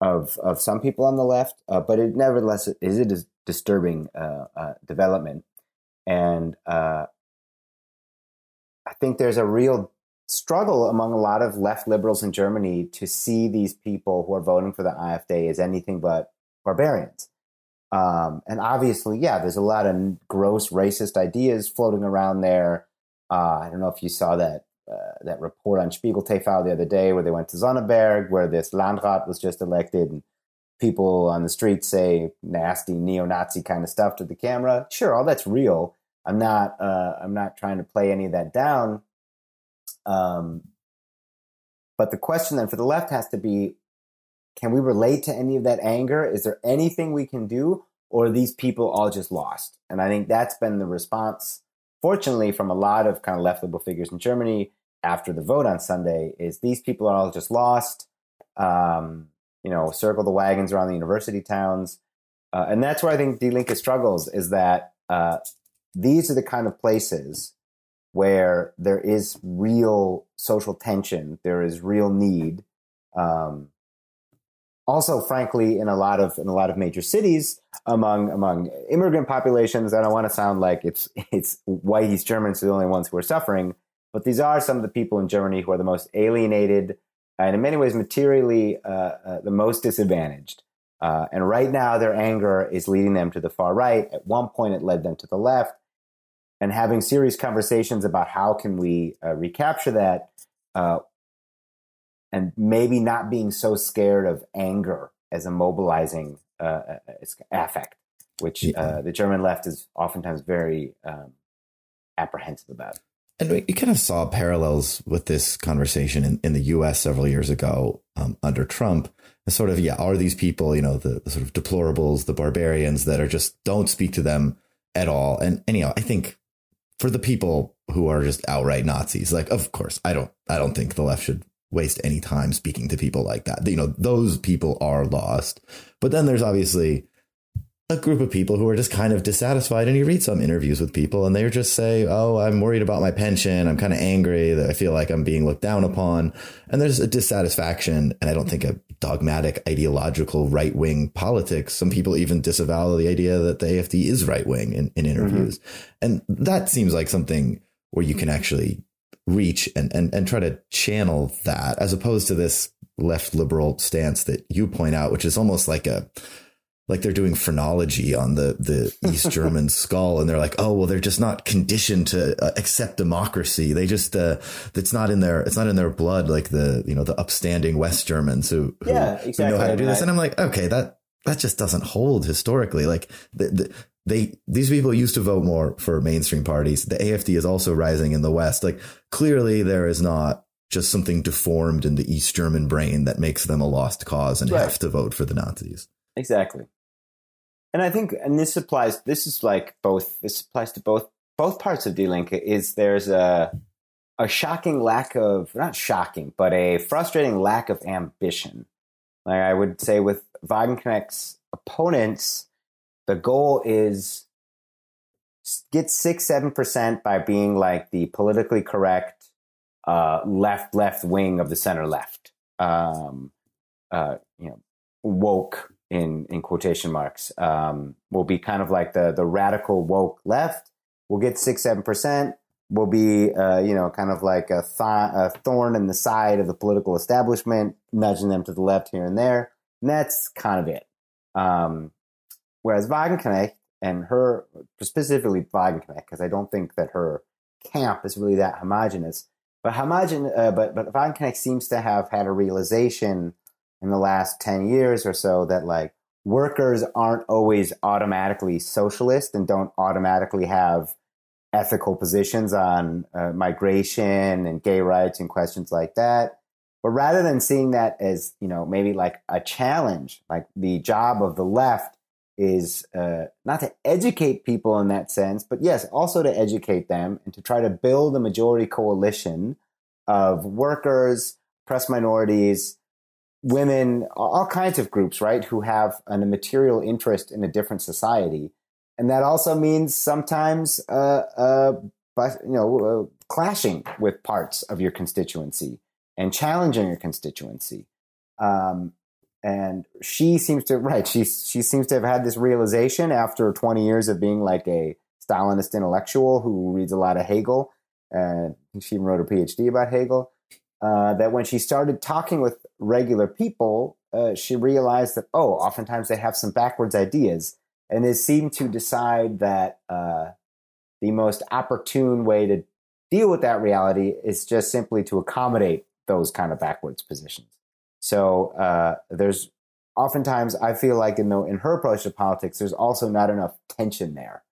of of some people on the left, uh, but it nevertheless is a dis- disturbing uh, uh, development, and uh, I think there's a real struggle among a lot of left liberals in Germany to see these people who are voting for the AfD as anything but barbarians. Um, and obviously, yeah, there's a lot of gross racist ideas floating around there. Uh, I don't know if you saw that uh, that report on Spiegel TV the other day where they went to Sonneberg, where this Landrat was just elected, and people on the street say nasty neo-Nazi kind of stuff to the camera. Sure, all that's real. I'm not. Uh, I'm not trying to play any of that down. Um, but the question then for the left has to be: Can we relate to any of that anger? Is there anything we can do, or are these people all just lost? And I think that's been the response fortunately, from a lot of kind of left liberal figures in Germany after the vote on Sunday, is these people are all just lost. Um, you know, circle the wagons around the university towns, uh, and that's where I think Die Linke struggles. Is that uh, these are the kind of places where there is real social tension, there is real need. Um, also, frankly, in a lot of in a lot of major cities, among among immigrant populations. I don't want to sound like it's it's white East Germans are the only ones who are suffering, but these are some of the people in Germany who are the most alienated and in many ways materially uh, uh, the most disadvantaged. Uh, and right now, their anger is leading them to the far right. At one point, it led them to the left. And having serious conversations about how can we uh, recapture that, uh, and maybe not being so scared of anger as a mobilizing uh, affect, which Yeah. uh, the German left is oftentimes very um, apprehensive about. And we kind of saw parallels with this conversation in, in the US several years ago um, under Trump. And sort of, yeah, are these people, you know, the, the sort of deplorables, the barbarians that are just don't speak to them at all? And anyhow, I think for the people who are just outright Nazis, like, of course, I don't, I don't think the left should waste any time speaking to people like that. You know, those people are lost. But then there's obviously a group of people who are just kind of dissatisfied. And you read some interviews with people and they just say, Oh, I'm worried about my pension. I'm kind of angry that I feel like I'm being looked down upon. And there's a dissatisfaction. And I don't think a dogmatic, ideological right wing politics. Some people even disavow the idea that the AFD is right wing in, in mm-hmm. interviews. And that seems like something where you can actually reach and, and, and try to channel that as opposed to this left liberal stance that you point out, which is almost like a, like they're doing phrenology on the the East German skull, and they're like, oh well, they're just not conditioned to uh, accept democracy. They just uh, it's not in their it's not in their blood, like the you know the upstanding West Germans who, who Yeah, who know how to do this. And I'm like, okay, that that just doesn't hold historically. Like the, the they these people used to vote more for mainstream parties. The AFD is also rising in the West. Like clearly there is not just something deformed in the East German brain that makes them a lost cause and Right. have to vote for the Nazis. Exactly. And I think, and this applies, this is like both, this applies to both, both parts of Die Linke is there's a, a shocking lack of, not shocking, but a frustrating lack of ambition. Like I would say with Wagenknecht's opponents, the goal is get six, seven percent by being like the politically correct uh, left, left wing of the center left. Um, uh, you know, woke in in quotation marks um, will be kind of like the the radical woke left. We'll get six seven percent. Will be uh, you know kind of like a, th- a thorn in the side of the political establishment, nudging them to the left here and there. And that's kind of it. Um, whereas Wagenknecht and her specifically Wagenknecht, because I don't think that her camp is really that homogenous. But homogen, uh, but but Wagenknecht seems to have had a realization in the last 10 years or so that like workers aren't always automatically socialist and don't automatically have ethical positions on uh, migration and gay rights and questions like that but rather than seeing that as you know maybe like a challenge like the job of the left is uh, not to educate people in that sense but yes also to educate them and to try to build a majority coalition of workers press minorities women, all kinds of groups, right, who have an, a material interest in a different society, and that also means sometimes, uh, uh, you know, uh, clashing with parts of your constituency and challenging your constituency. Um, and she seems to right. She she seems to have had this realization after 20 years of being like a Stalinist intellectual who reads a lot of Hegel. And she even wrote a PhD about Hegel. Uh, that when she started talking with regular people, uh, she realized that, oh, oftentimes they have some backwards ideas and they seem to decide that uh, the most opportune way to deal with that reality is just simply to accommodate those kind of backwards positions. So uh, there's oftentimes I feel like in the in her approach to politics, there's also not enough tension there.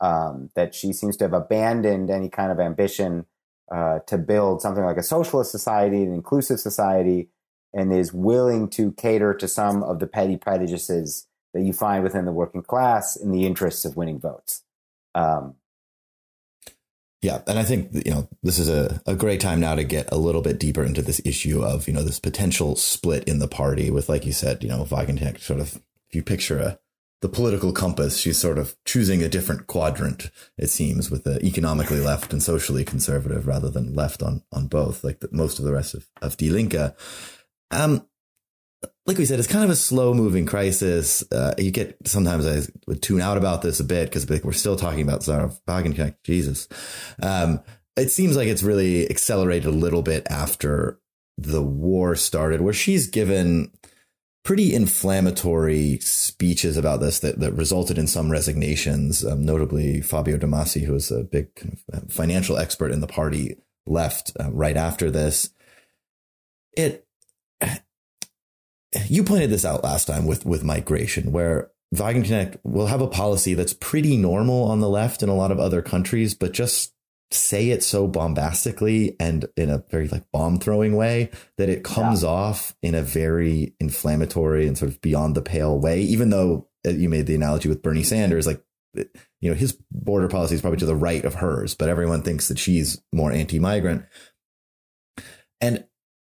Um, that she seems to have abandoned any kind of ambition uh, to build something like a socialist society, an inclusive society, and is willing to cater to some of the petty prejudices that you find within the working class in the interests of winning votes. Um, Yeah, and I think you know this is a, a great time now to get a little bit deeper into this issue of you know this potential split in the party with, like you said, you know Wagenknecht sort of if you picture a the political compass, she's sort of choosing a different quadrant. It seems with the economically left and socially conservative rather than left on on both, like the, most of the rest of of Die Linke. Um, like we said, it's kind of a slow moving crisis. Uh, you get sometimes I would tune out about this a bit because we're still talking about Sahra Wagenknecht. Jesus. Um, it seems like it's really accelerated a little bit after the war started, where she's given pretty inflammatory speeches about this that, that resulted in some resignations. Um, notably, Fabio De Masi, who was a big uh, financial expert in the party, left uh, right after this. It you pointed this out last time with with migration, where Wagenknecht will have a policy that's pretty normal on the left in a lot of other countries, but just say it so bombastically and in a very like bomb throwing way that it comes yeah. off in a very inflammatory and sort of beyond the pale way. Even though uh, you made the analogy with Bernie Sanders, like you know his border policy is probably to the right of hers, but everyone thinks that she's more anti-migrant. And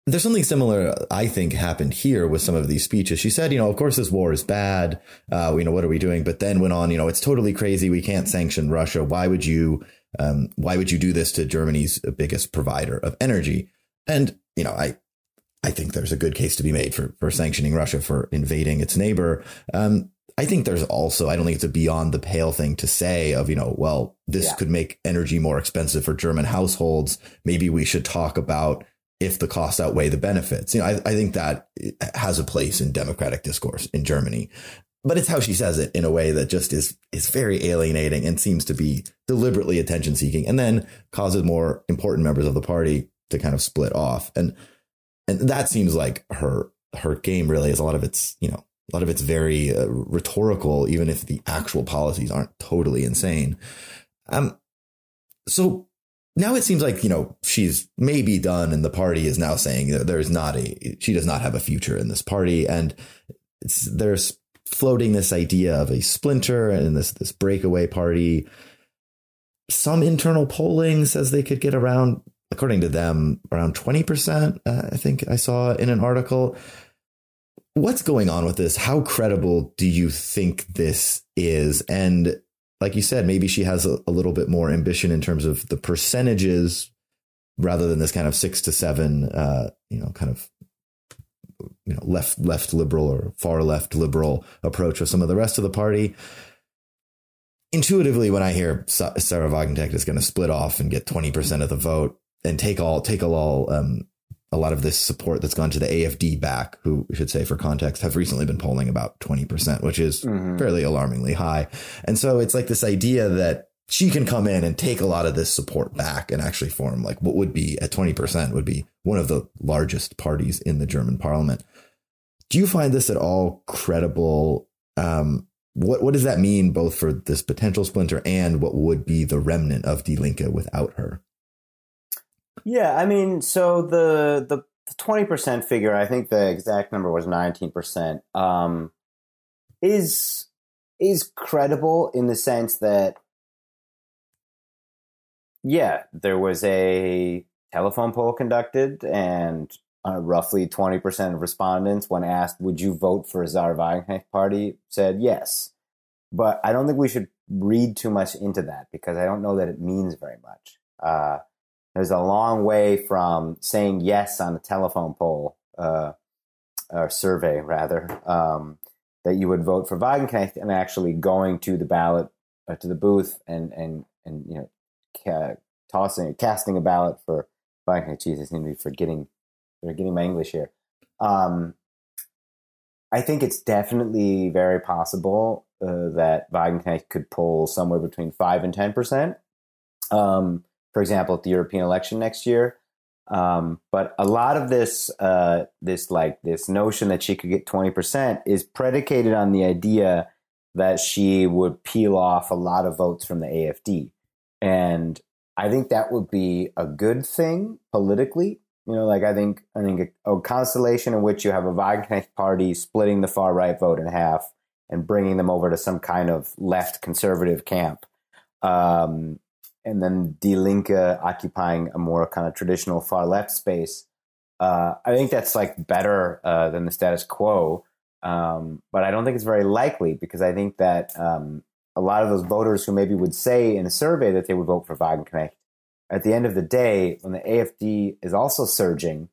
there's something similar, I think, happened here with some of these speeches. She said, you know, of course, this war is bad. Uh, you know, what are we doing? But then went on, you know, it's totally crazy. We can't sanction Russia. Why would you, um, why would you do this to Germany's biggest provider of energy? And, you know, I, I think there's a good case to be made for, for sanctioning Russia for invading its neighbor. Um, I think there's also, I don't think it's a beyond the pale thing to say of, you know, well, this yeah. could make energy more expensive for German households. Maybe we should talk about if the costs outweigh the benefits. You know, I, I think that has a place in democratic discourse in Germany. But it's how she says it in a way that just is is very alienating and seems to be deliberately attention seeking, and then causes more important members of the party to kind of split off. And and that seems like her her game really is a lot of it's you know a lot of it's very uh, rhetorical, even if the actual policies aren't totally insane. Um, so now it seems like you know she's maybe done, and the party is now saying that there's not a she does not have a future in this party, and there's floating this idea of a splinter and this this breakaway party. Some internal polling says they could get around, according to them, around twenty percent. Uh, I think I saw in an article. What's going on with this? How credible do you think this is? And like you said, maybe she has a, a little bit more ambition in terms of the percentages rather than this kind of six to seven, uh, you know, kind of you know left left liberal or far left liberal approach of some of the rest of the party. Intuitively, when I hear Sahra Wagenknecht is going to split off and get twenty percent of the vote and take all take all um, a lot of this support that's gone to the AFD back, who we should say for context have recently been polling about 20%, which is mm-hmm. fairly alarmingly high. And so it's like this idea that she can come in and take a lot of this support back and actually form like what would be at 20% would be one of the largest parties in the German parliament. Do you find this at all credible? Um, what what does that mean both for this potential splinter and what would be the remnant of Die Linke without her? Yeah, I mean, so the the twenty percent figure, I think the exact number was nineteen percent, um, is is credible in the sense that yeah, there was a telephone poll conducted, and uh, roughly 20% of respondents, when asked, Would you vote for a Wagenknecht party, said yes. But I don't think we should read too much into that because I don't know that it means very much. Uh, there's a long way from saying yes on a telephone poll uh, or survey, rather, um, that you would vote for Wagenknecht and actually going to the ballot, uh, to the booth, and and and you know ca- tossing, casting a ballot for Wagenknecht. I seem to be forgetting, forgetting my English here. Um, I think it's definitely very possible uh, that Wagenknecht could pull somewhere between five and ten percent. Um, for example, at the European election next year. Um, but a lot of this, uh, this like this notion that she could get twenty percent is predicated on the idea that she would peel off a lot of votes from the AFD, and I think that would be a good thing politically. You know, like I think I think a, a constellation in which you have a Wagenknecht party splitting the far right vote in half and bringing them over to some kind of left conservative camp. Um, and then Die Linke occupying a more kind of traditional far left space. Uh, I think that's like better uh, than the status quo. Um, but I don't think it's very likely because I think that um, a lot of those voters who maybe would say in a survey that they would vote for Wagenknecht, at the end of the day, when the AFD is also surging,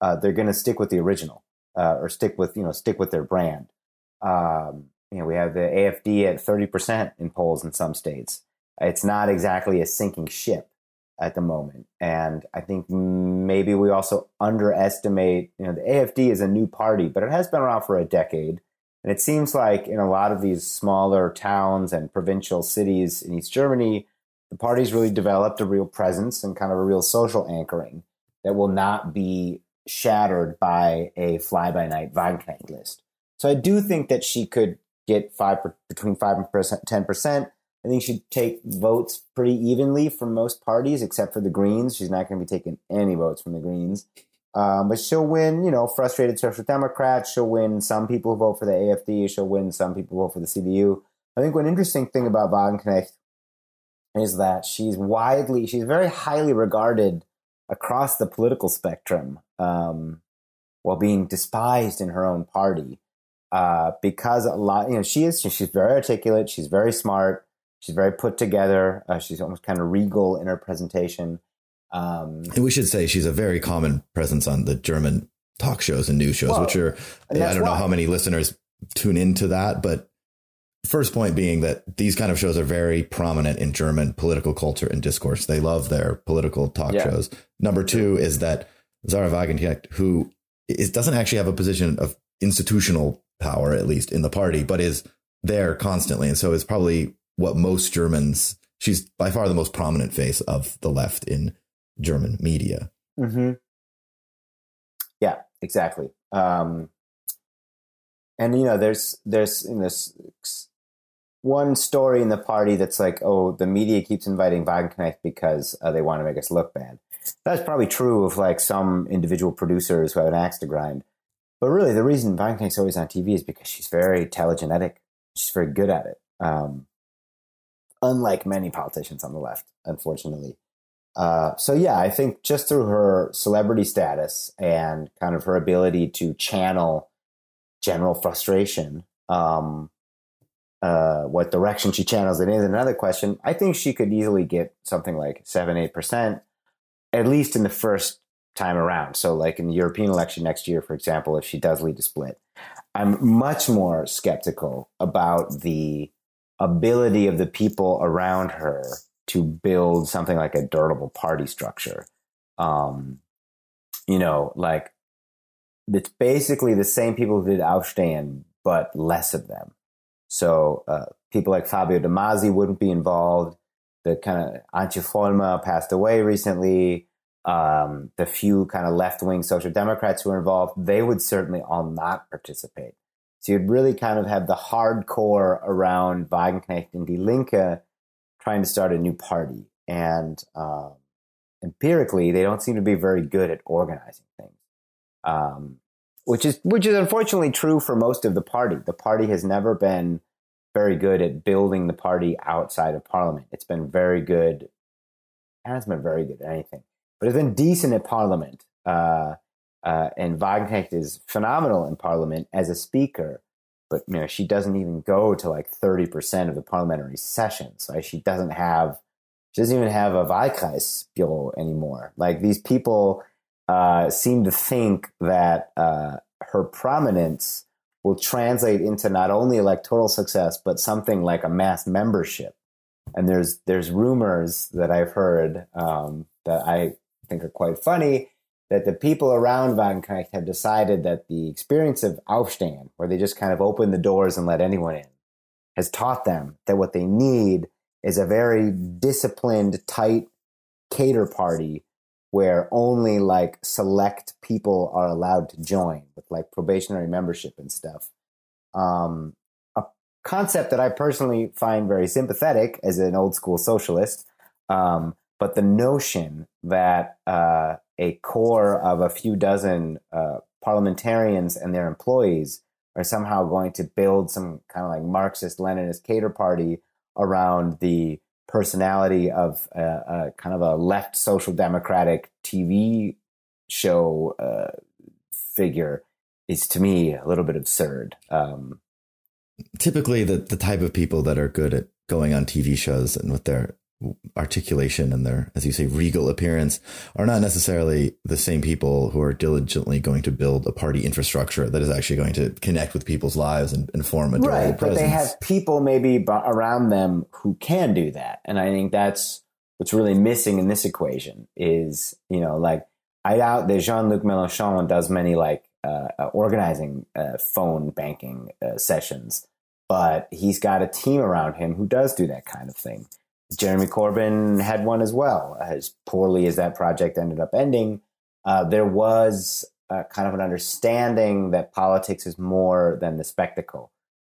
uh, they're going to stick with the original uh, or stick with you know stick with their brand. Um, you know, we have the AFD at thirty percent in polls in some states. It's not exactly a sinking ship at the moment, and I think maybe we also underestimate. You know, the AFD is a new party, but it has been around for a decade. And it seems like in a lot of these smaller towns and provincial cities in East Germany, the party's really developed a real presence and kind of a real social anchoring that will not be shattered by a fly by night Wagenknecht list. So I do think that she could get five between five and ten percent. I think she'd take votes pretty evenly from most parties, except for the Greens. She's not going to be taking any votes from the Greens. Um, but she'll win, you know, frustrated social democrats. She'll win some people who vote for the AFD. She'll win some people who vote for the CDU. I think one interesting thing about Wagenknecht is that she's widely, she's very highly regarded across the political spectrum um, while being despised in her own party uh, because a lot, you know, she is, she's very articulate, she's very smart, she's very put together, uh, she's almost kind of regal in her presentation. Um, and we should say she's a very common presence on the German talk shows and news shows, well, which are, I don't why. know how many listeners tune into that, but first point being that these kind of shows are very prominent in German political culture and discourse. They love their political talk yeah. shows. Number two is that Sahra Wagenknecht, who is, doesn't actually have a position of institutional power, at least in the party, but is there constantly. And so is probably what most Germans, she's by far the most prominent face of the left in German media. Mm-hmm. Yeah, exactly. Um, and you know, there's there's this one story in the party that's like, oh, the media keeps inviting Wagenknecht because uh, they want to make us look bad. That's probably true of like some individual producers who have an axe to grind. But really, the reason Wagenknecht's always on TV is because she's very telegenetic. She's very good at it. Um, unlike many politicians on the left, unfortunately. Uh, so yeah, I think just through her celebrity status and kind of her ability to channel general frustration, um, uh, what direction she channels it in is another question. I think she could easily get something like seven, eight percent, at least in the first time around. So, like in the European election next year, for example, if she does lead a split, I'm much more skeptical about the ability of the people around her to build something like a durable party structure. Um, you know, like it's basically the same people who did Aufstehen, but less of them. So uh, people like Fabio De Masi wouldn't be involved. The kind of Antje Vollmer passed away recently. Um, the few kind of left wing social democrats who are involved, they would certainly all not participate. So you'd really kind of have the hardcore around Wagenknecht and Die Linke trying to start a new party. And um, empirically, they don't seem to be very good at organizing things. Um, which is which is unfortunately true for most of the party. The party has never been very good at building the party outside of parliament. It's been very good. It hasn't been very good at anything, but it's been decent at parliament. Uh, uh, and Wagenknecht is phenomenal in parliament as a speaker, but you know she doesn't even go to like thirty percent of the parliamentary sessions. Right? She doesn't have. She doesn't even have a Wahlkreisbüro anymore. Like these people uh, seem to think that uh, her prominence will translate into not only electoral success but something like a mass membership. And there's there's rumors that I've heard um, that I think are quite funny that the people around Wagenknecht have decided that the experience of Aufstehen, where they just kind of open the doors and let anyone in, has taught them that what they need is a very disciplined, tight cadre party where only like select people are allowed to join with like probationary membership and stuff. Um, a concept that I personally find very sympathetic as an old school socialist. Um, but the notion that uh, a core of a few dozen uh, parliamentarians and their employees are somehow going to build some kind of like Marxist Leninist cadre party around the personality of a, a kind of a left social democratic TV show uh, figure is to me a little bit absurd. Um, Typically, the, the type of people that are good at going on TV shows and with their articulation and their, as you say, regal appearance are not necessarily the same people who are diligently going to build a party infrastructure that is actually going to connect with people's lives and, and form a right. presence. But they have people maybe around them who can do that, and I think that's what's really missing in this equation. Is you know like I doubt that Jean Luc Mélenchon does many like uh, uh, organizing uh, phone banking uh, sessions, but he's got a team around him who does do that kind of thing. Jeremy Corbyn had one as well. As poorly as that project ended up ending, uh, there was kind of an understanding that politics is more than the spectacle,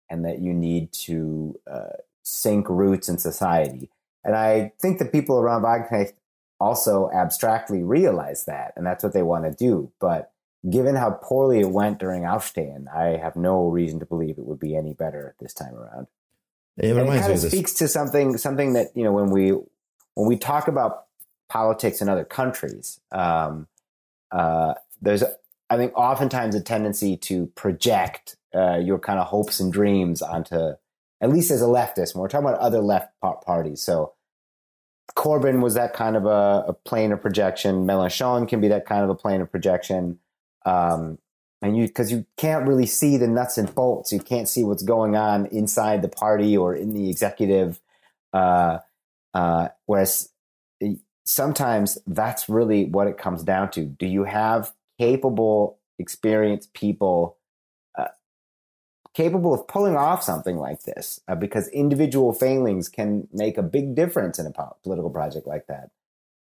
and that you need to uh, sink roots in society. And I think the people around Wagenknecht also abstractly realize that, and that's what they want to do. But given how poorly it went during Aufstehen, I have no reason to believe it would be any better this time around. It, and it kind of speaks to something something that you know when we when we talk about politics in other countries, um, uh, there's I think oftentimes a tendency to project uh, your kind of hopes and dreams onto at least as a leftist. When we're talking about other left parties, so Corbyn was that kind of a, a plane of projection. Mélenchon can be that kind of a plane of projection. Um, and you because you can't really see the nuts and bolts. You can't see what's going on inside the party or in the executive uh, uh, whereas eh, sometimes that's really what it comes down to. Do you have capable experienced people uh, capable of pulling off something like this? Uh, because individual failings can make a big difference in a po- political project like that.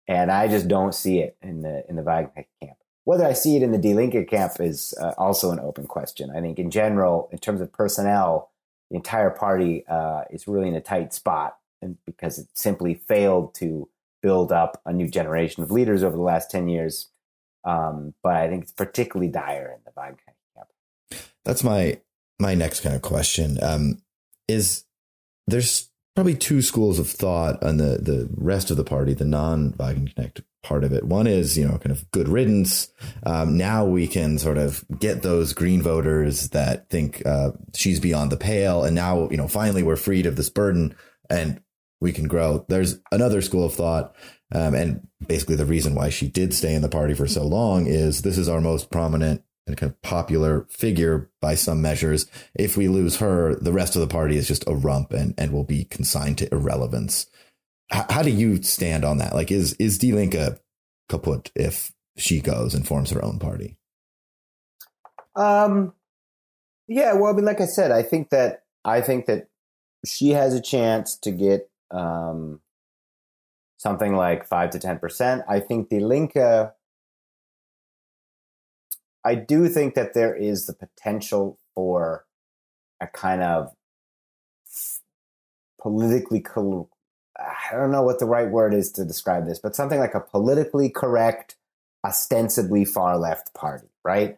And i just don't see it in the in the Wagenknecht camp whether I see it in the Die Linke camp is uh, also an open question. I think in general, in terms of personnel, the entire party uh, is really in a tight spot, and because it simply failed to build up a new generation of leaders over the last ten years. Um, but I think it's particularly dire in the Wagenknecht camp. That's my my next kind of question. Um, is there's probably two schools of thought on the the rest of the party, the non Wagenknecht part of it. One is you know kind of good riddance. Um, now we can sort of get those green voters that think uh, she's beyond the pale, and now you know finally we're freed of this burden and we can grow. There's another school of thought. Um, and basically, the reason why she did stay in the party for so long is this is our most prominent and kind of popular figure by some measures. If we lose her, the rest of the party is just a rump and, and will be consigned to irrelevance. H- how do you stand on that? Like, is, is Die Linke kaput if she goes and forms her own party? Um, yeah, well, I mean, like I said, I think that, I think that she has a chance to get, um, something like five to 10%. I think Die Linke, I do think that there is the potential for a kind of politically, I don't know what the right word is to describe this, but something like a politically correct, ostensibly far left party, right?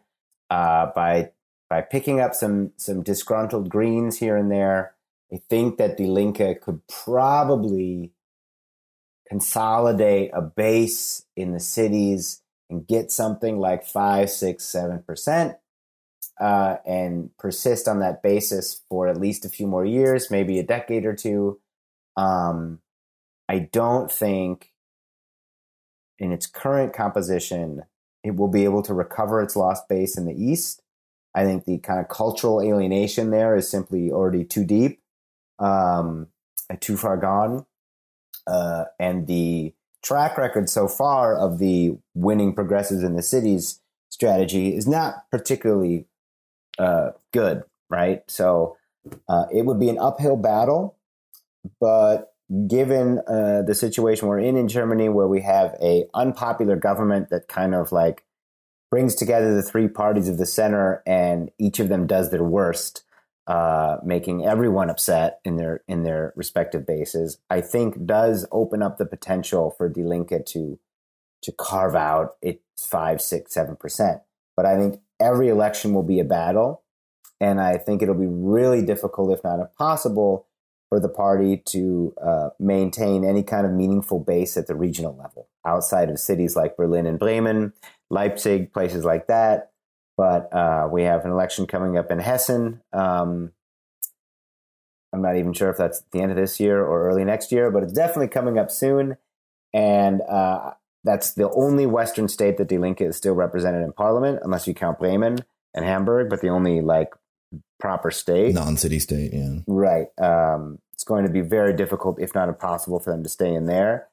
Uh, by by picking up some some disgruntled Greens here and there, I think that Die Linke could probably consolidate a base in the cities and get something like five, six, seven percent, uh, and persist on that basis for at least a few more years, maybe a decade or two. Um, I don't think in its current composition it will be able to recover its lost base in the East. I think the kind of cultural alienation there is simply already too deep um, too far gone. Uh, and the track record so far of the winning progressives in the cities strategy is not particularly uh, good, right? So uh, it would be an uphill battle, but given uh, the situation we're in in Germany, where we have a unpopular government that kind of like brings together the three parties of the center, and each of them does their worst, uh, making everyone upset in their in their respective bases, I think does open up the potential for Die Linke to to carve out its five, six, seven percent. But I think every election will be a battle, and I think it'll be really difficult, if not impossible, for the party to uh, maintain any kind of meaningful base at the regional level outside of cities like Berlin and Bremen, Leipzig, places like that but uh, we have an election coming up in Hessen. Um, I'm not even sure if that's the end of this year or early next year, but it's definitely coming up soon. And uh, that's the only Western state that Die Linke is still represented in parliament, unless you count Bremen and Hamburg, but the only like proper state. Non city state, yeah. Right. Um, it's going to be very difficult, if not impossible, for them to stay in there.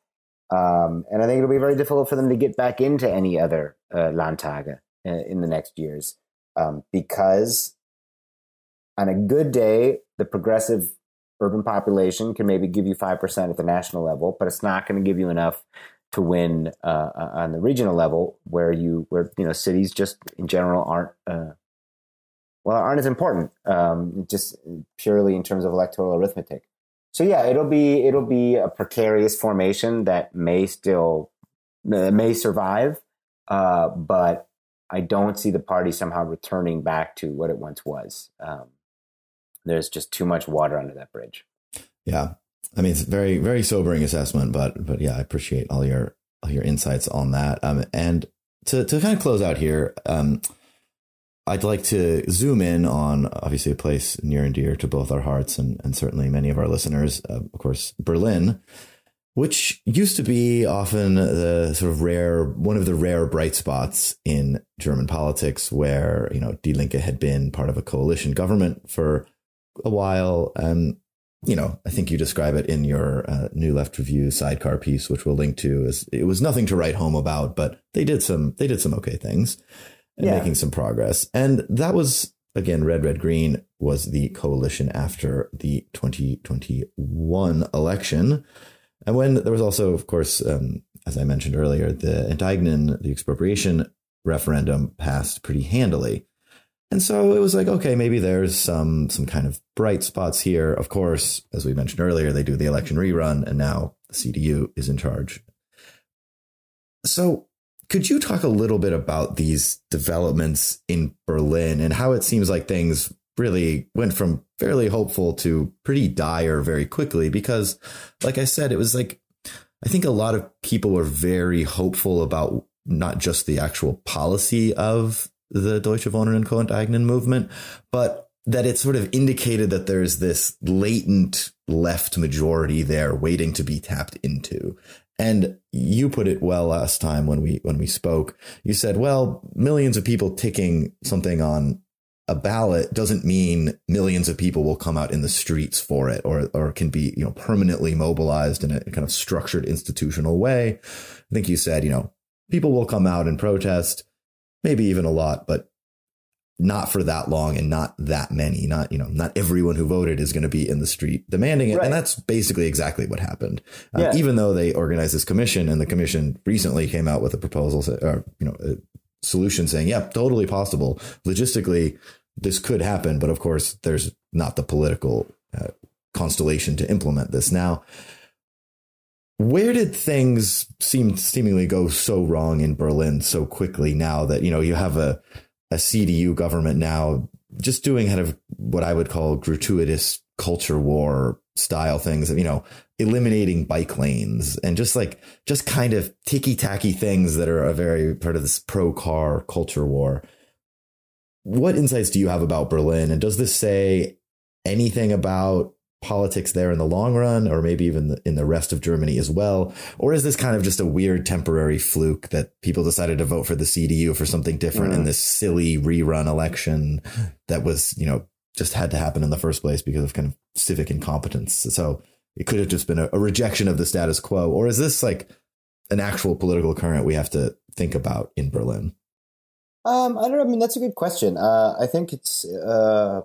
Um, and I think it'll be very difficult for them to get back into any other uh, Landtage in the next years um, because on a good day, the progressive urban population can maybe give you 5% at the national level, but it's not going to give you enough to win uh, on the regional level where you, where, you know, cities just in general aren't, uh, well, aren't as important, um, just purely in terms of electoral arithmetic. So yeah, it'll be, it'll be a precarious formation that may still, uh, may survive. Uh, but I don't see the party somehow returning back to what it once was. Um, there's just too much water under that bridge. Yeah, I mean it's very very sobering assessment, but but yeah, I appreciate all your all your insights on that. Um, and to to kind of close out here, um, I'd like to zoom in on obviously a place near and dear to both our hearts and and certainly many of our listeners, uh, of course, Berlin which used to be often the sort of rare, one of the rare bright spots in German politics where, you know, Die Linke had been part of a coalition government for a while. And, you know, I think you describe it in your uh, New Left Review sidecar piece, which we'll link to as it was nothing to write home about, but they did some, they did some okay things and yeah. making some progress. And that was, again, Red, Red, Green was the coalition after the 2021 election. And when there was also, of course, um, as I mentioned earlier, the Enteignen, the expropriation referendum passed pretty handily. And so it was like, okay, maybe there's some some kind of bright spots here. Of course, as we mentioned earlier, they do the election rerun, and now the CDU is in charge. So, could you talk a little bit about these developments in Berlin and how it seems like things really went from fairly hopeful to pretty dire very quickly? Because, like I said, it was like I think a lot of people were very hopeful about not just the actual policy of the Deutsche Wohnen und Co-enteignen movement, but that it sort of indicated that there's this latent left majority there waiting to be tapped into. And you put it well last time when we when we spoke. You said, well, millions of people ticking something on a ballot doesn't mean millions of people will come out in the streets for it or or can be, you know, permanently mobilized in a kind of structured institutional way. I think you said, you know, people will come out and protest maybe even a lot, but not for that long and not that many. Not, you know, not everyone who voted is going to be in the street demanding it. Right. And that's basically exactly what happened. Uh, yeah. even though they organized this commission and the commission recently came out with a proposal, or, you know, a solution saying, yeah, totally possible. Logistically, this could happen. But of course, there's not the political uh, constellation to implement this. Now, where did things seem seemingly go so wrong in Berlin so quickly now that you know you have a a CDU government now just doing kind of what I would call gratuitous culture war style things, you know, eliminating bike lanes and just like just kind of ticky tacky things that are a very part of this pro car culture war. What insights do you have about Berlin? And does this say anything about politics there in the long run, or maybe even in the rest of Germany as well? Or is this kind of just a weird temporary fluke that people decided to vote for the CDU for something different mm. in this silly rerun election that was, you know, just had to happen in the first place because of kind of civic incompetence? So it could have just been a, a rejection of the status quo. Or is this like an actual political current we have to think about in Berlin? Um, I don't know. I mean, that's a good question. Uh, I think it's uh,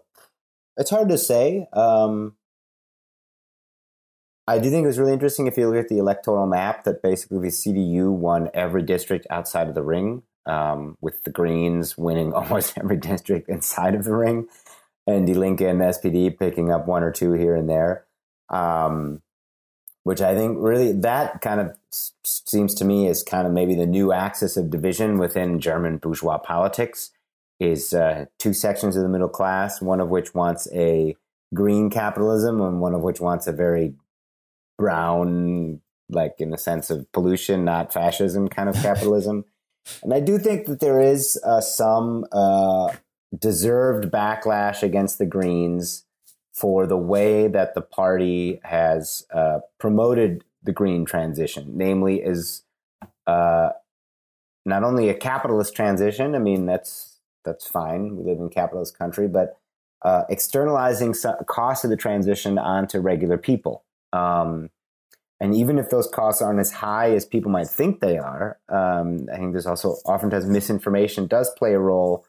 it's hard to say. Um, I do think it was really interesting if you look at the electoral map that basically the CDU won every district outside of the ring, um, with the Greens winning almost every district inside of the ring, and Linke and SPD picking up one or two here and there. Um, which I think really that kind of seems to me is kind of maybe the new axis of division within German bourgeois politics is uh, two sections of the middle class, one of which wants a green capitalism and one of which wants a very brown, like in the sense of pollution, not fascism kind of capitalism. and I do think that there is uh, some uh, deserved backlash against the Greens for the way that the party has uh, promoted the green transition, namely, is uh, not only a capitalist transition. I mean, that's that's fine. We live in a capitalist country, but uh, externalizing costs of the transition onto regular people. Um, and even if those costs aren't as high as people might think they are, um, I think there's also oftentimes misinformation does play a role.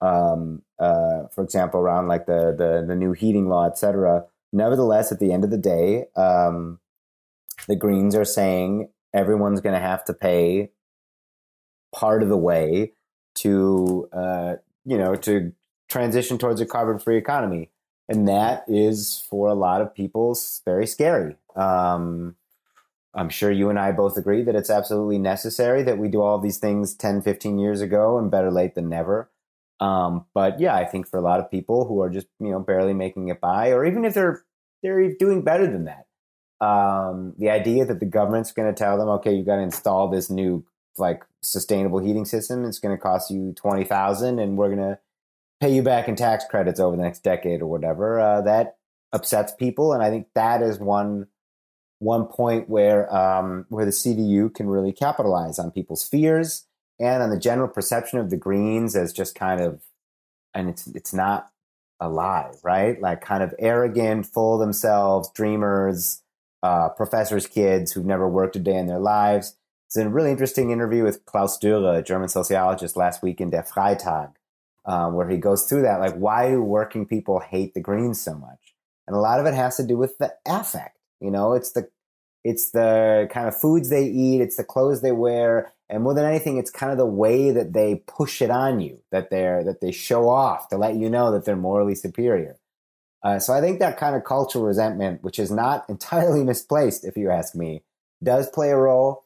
Um, uh, for example, around like the, the the new heating law, et cetera. Nevertheless, at the end of the day, um, the Greens are saying everyone's going to have to pay part of the way to uh, you know to transition towards a carbon free economy and that is for a lot of people very scary. Um, I'm sure you and I both agree that it's absolutely necessary that we do all these things 10, 15 years ago and better late than never. Um, but yeah, I think for a lot of people who are just, you know, barely making it by, or even if they're, they're doing better than that, um, the idea that the government's going to tell them, okay, you got to install this new like sustainable heating system. It's going to cost you 20,000 and we're going to pay you back in tax credits over the next decade or whatever. Uh, that upsets people, and I think that is one one point where um, where the CDU can really capitalize on people's fears and on the general perception of the Greens as just kind of, and it's it's not a lie, right? Like kind of arrogant, full of themselves, dreamers, uh, professors' kids who've never worked a day in their lives. It's a really interesting interview with Klaus Dürre, a German sociologist, last week in Der Freitag, um, where he goes through that. Like, why do working people hate the Greens so much? And a lot of it has to do with the affect. You know, it's the It's the kind of foods they eat. It's the clothes they wear. And more than anything, it's kind of the way that they push it on you, that they're, that they show off to let you know that they're morally superior. Uh, so I think that kind of cultural resentment, which is not entirely misplaced, if you ask me, does play a role.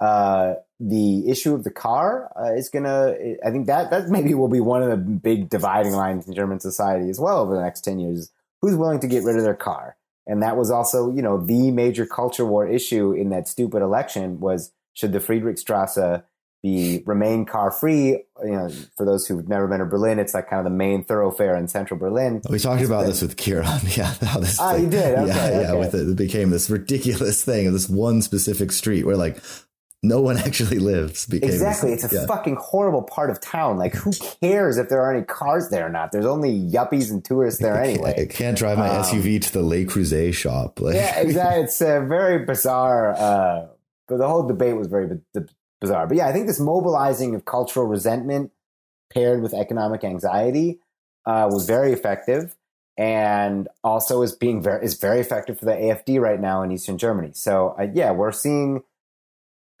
Uh, the issue of the car uh, is gonna. I think that that maybe will be one of the big dividing lines in German society as well over the next ten years. Who's willing to get rid of their car? And that was also, you know, the major culture war issue in that stupid election was should the Friedrichstrasse be remain car free. You know, for those who've never been to Berlin, it's like kind of the main thoroughfare in central Berlin. We talked about this with Kieran. Yeah, how this. Ah, thing, you did. Okay, yeah, okay. yeah. With it, it became this ridiculous thing of this one specific street where like no one actually lives. Became Exactly. It's a yeah. fucking horrible part of town. Like, who cares if there are any cars there or not? There's only yuppies and tourists there anyway. I can't drive my SUV to the Le Creuset shop. Like, Um, yeah, exactly. It's uh, very bizarre. Uh, but the whole debate was very b- bizarre. But yeah, I think this mobilizing of cultural resentment paired with economic anxiety uh, was very effective, and also is being very is very effective for the AFD right now in Eastern Germany. So uh, yeah, we're seeing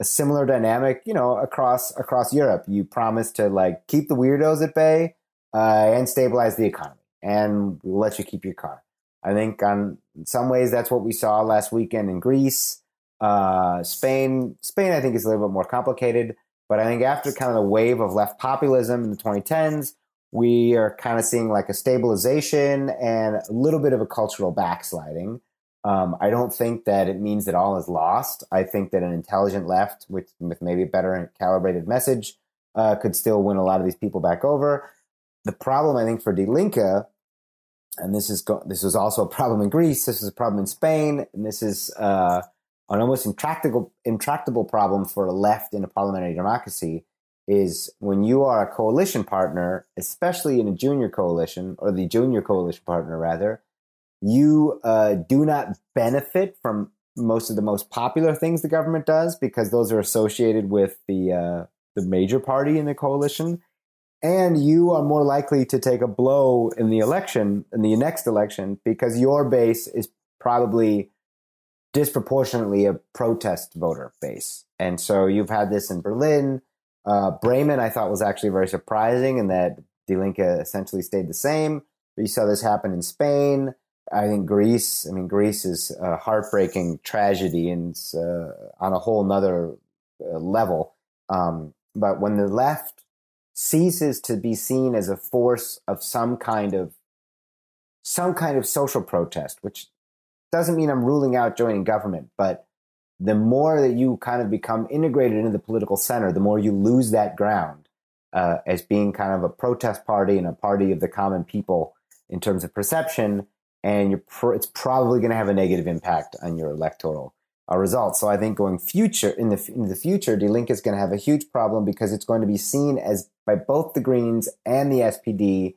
a similar dynamic, you know, across across Europe. You promise to like keep the weirdos at bay uh, and stabilize the economy, and we'll let you keep your car. I think on in some ways that's what we saw last weekend in Greece, uh, Spain. Spain, I think, is a little bit more complicated, but I think after kind of the wave of left populism in the 2010s, we are kind of seeing like a stabilization and a little bit of a cultural backsliding. Um, I don't think that it means that all is lost. I think that an intelligent left with, with maybe a better calibrated message uh, could still win a lot of these people back over. The problem, I think, for Die Linke, and this is go- this was also a problem in Greece, this is a problem in Spain, and this is uh, an almost intractable intractable problem for a left in a parliamentary democracy. Is when you are a coalition partner, especially in a junior coalition or the junior coalition partner rather, you uh, do not benefit from most of the most popular things the government does because those are associated with the uh, the major party in the coalition, and you are more likely to take a blow in the election in the next election because your base is probably disproportionately a protest voter base, and so you've had this in Berlin. Uh, Bremen, I thought was actually very surprising, in that Die Linke essentially stayed the same. You saw this happen in Spain. I think Greece. I mean, Greece is a heartbreaking tragedy and uh, on a whole nother uh, level. Um, but when the left ceases to be seen as a force of some kind of some kind of social protest, which doesn't mean I'm ruling out joining government, but the more that you kind of become integrated into the political center, the more you lose that ground uh, as being kind of a protest party and a party of the common people in terms of perception and you're it's probably going to have a negative impact on your electoral uh, results. So I think going future in the in the future, Die Linke is going to have a huge problem because it's going to be seen as by both the Greens and the SPD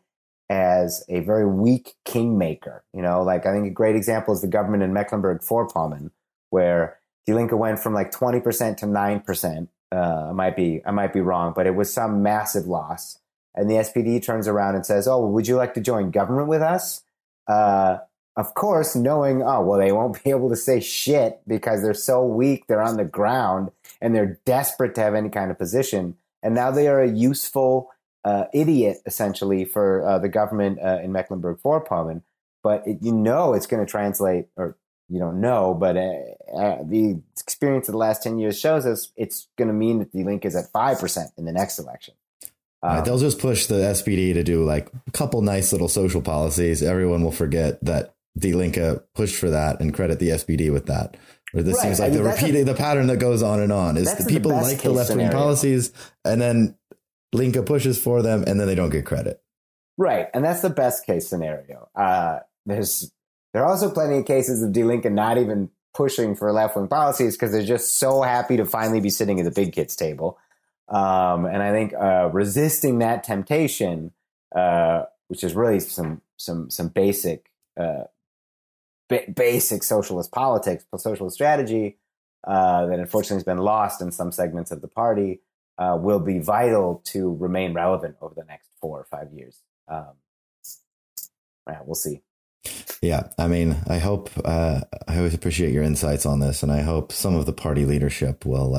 as a very weak kingmaker. You know, like I think a great example is the government in Mecklenburg-Vorpommern, where Die Linke went from like twenty percent to nine percent. Uh, I might be I might be wrong, but it was some massive loss. And the SPD turns around and says, "Oh, would you like to join government with us?" Uh, of course, knowing, oh, well, they won't be able to say shit because they're so weak, they're on the ground, and they're desperate to have any kind of position. And now they are a useful uh, idiot, essentially, for uh, the government uh, in Mecklenburg Vorpommern. But it, you know it's going to translate, or you don't know, but uh, the experience of the last 10 years shows us it's going to mean that Die Linke is at 5% in the next election. Right, Um, they'll just push the SPD to do like a couple nice little social policies. Everyone will forget that Die Linke pushed for that and credit the SPD with that. Or this Right, seems I like mean, the that's a- repeating the pattern that goes on and on is the the people best like the left wing policies and then Linke pushes for them and then they don't get credit. Right, and that's the best case scenario. Uh, there's there are also plenty of cases of Die Linke not even pushing for left wing policies because they're just so happy to finally be sitting at the big kids table. Um, and I think uh, resisting that temptation, uh, which is really some some some basic uh, ba- basic socialist politics, socialist strategy uh, that unfortunately has been lost in some segments of the party, uh, will be vital to remain relevant over the next four or five years. Um, yeah, we'll see. Yeah, I mean, I hope uh, I always appreciate your insights on this, and I hope some of the party leadership will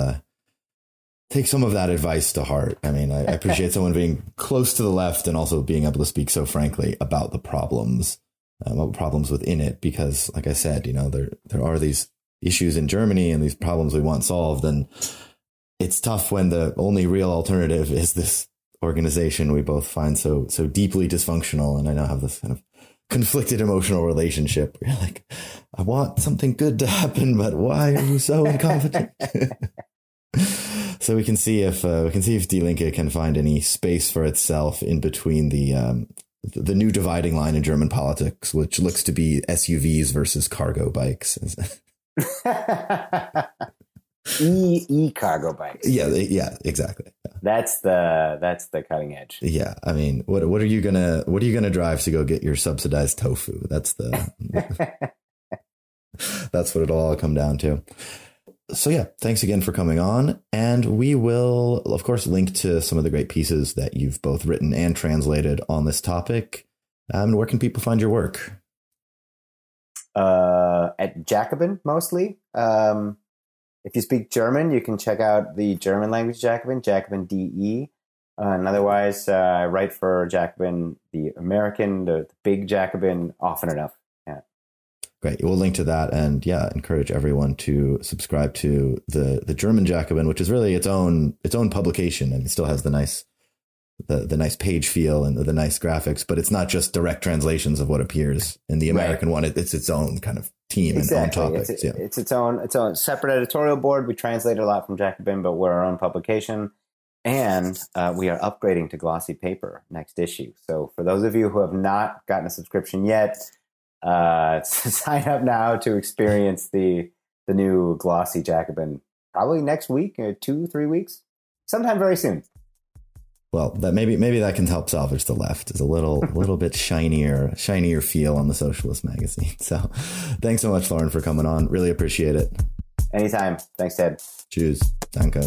take some of that advice to heart. I mean, I, I appreciate someone being close to the left and also being able to speak so frankly about the problems, um, about problems within it, because, like I said, you know, there there are these issues in Germany and these problems we want solved, and it's tough when the only real alternative is this organization we both find so so deeply dysfunctional, and I now have this kind of conflicted emotional relationship. You're like, I want something good to happen, but why are you so incompetent? So we can see if uh, we can see if Die Linke can find any space for itself in between the um, the new dividing line in German politics, which looks to be SUVs versus cargo bikes. e e cargo bikes. Yeah, yeah, exactly. Yeah. That's the that's the cutting edge. Yeah, I mean, what what are you gonna what are you gonna drive to go get your subsidized tofu? That's the that's what it'll all come down to. So yeah, thanks again for coming on, and we will of course link to some of the great pieces that you've both written and translated on this topic. Um, where can people find your work? Uh, at Jacobin mostly. Um, if you speak German, you can check out the German language Jacobin, Jacobin DE. Uh, and otherwise, uh, I write for Jacobin, the American, the, the, big Jacobin, often enough. Great. We'll link to that, and yeah, encourage everyone to subscribe to the the German Jacobin, which is really its own its own publication, and it still has the nice the the nice page feel and the, the nice graphics. But it's not just direct translations of what appears in the American right. one. It, it's its own kind of team exactly. and own topics. It's, yeah. it's its own its own separate editorial board. We translate a lot from Jacobin, but we're our own publication, and uh, we are upgrading to glossy paper next issue. So for those of you who have not gotten a subscription yet, uh, sign up now to experience the the new glossy Jacobin. Probably next week, uh, two three weeks, sometime very soon well, that maybe maybe that can help salvage the left It's a little a little bit shinier shinier feel on the socialist magazine. So, thanks so much, Loren, for coming on. Really appreciate it. Anytime. Thanks, Ted. Cheers. Danke.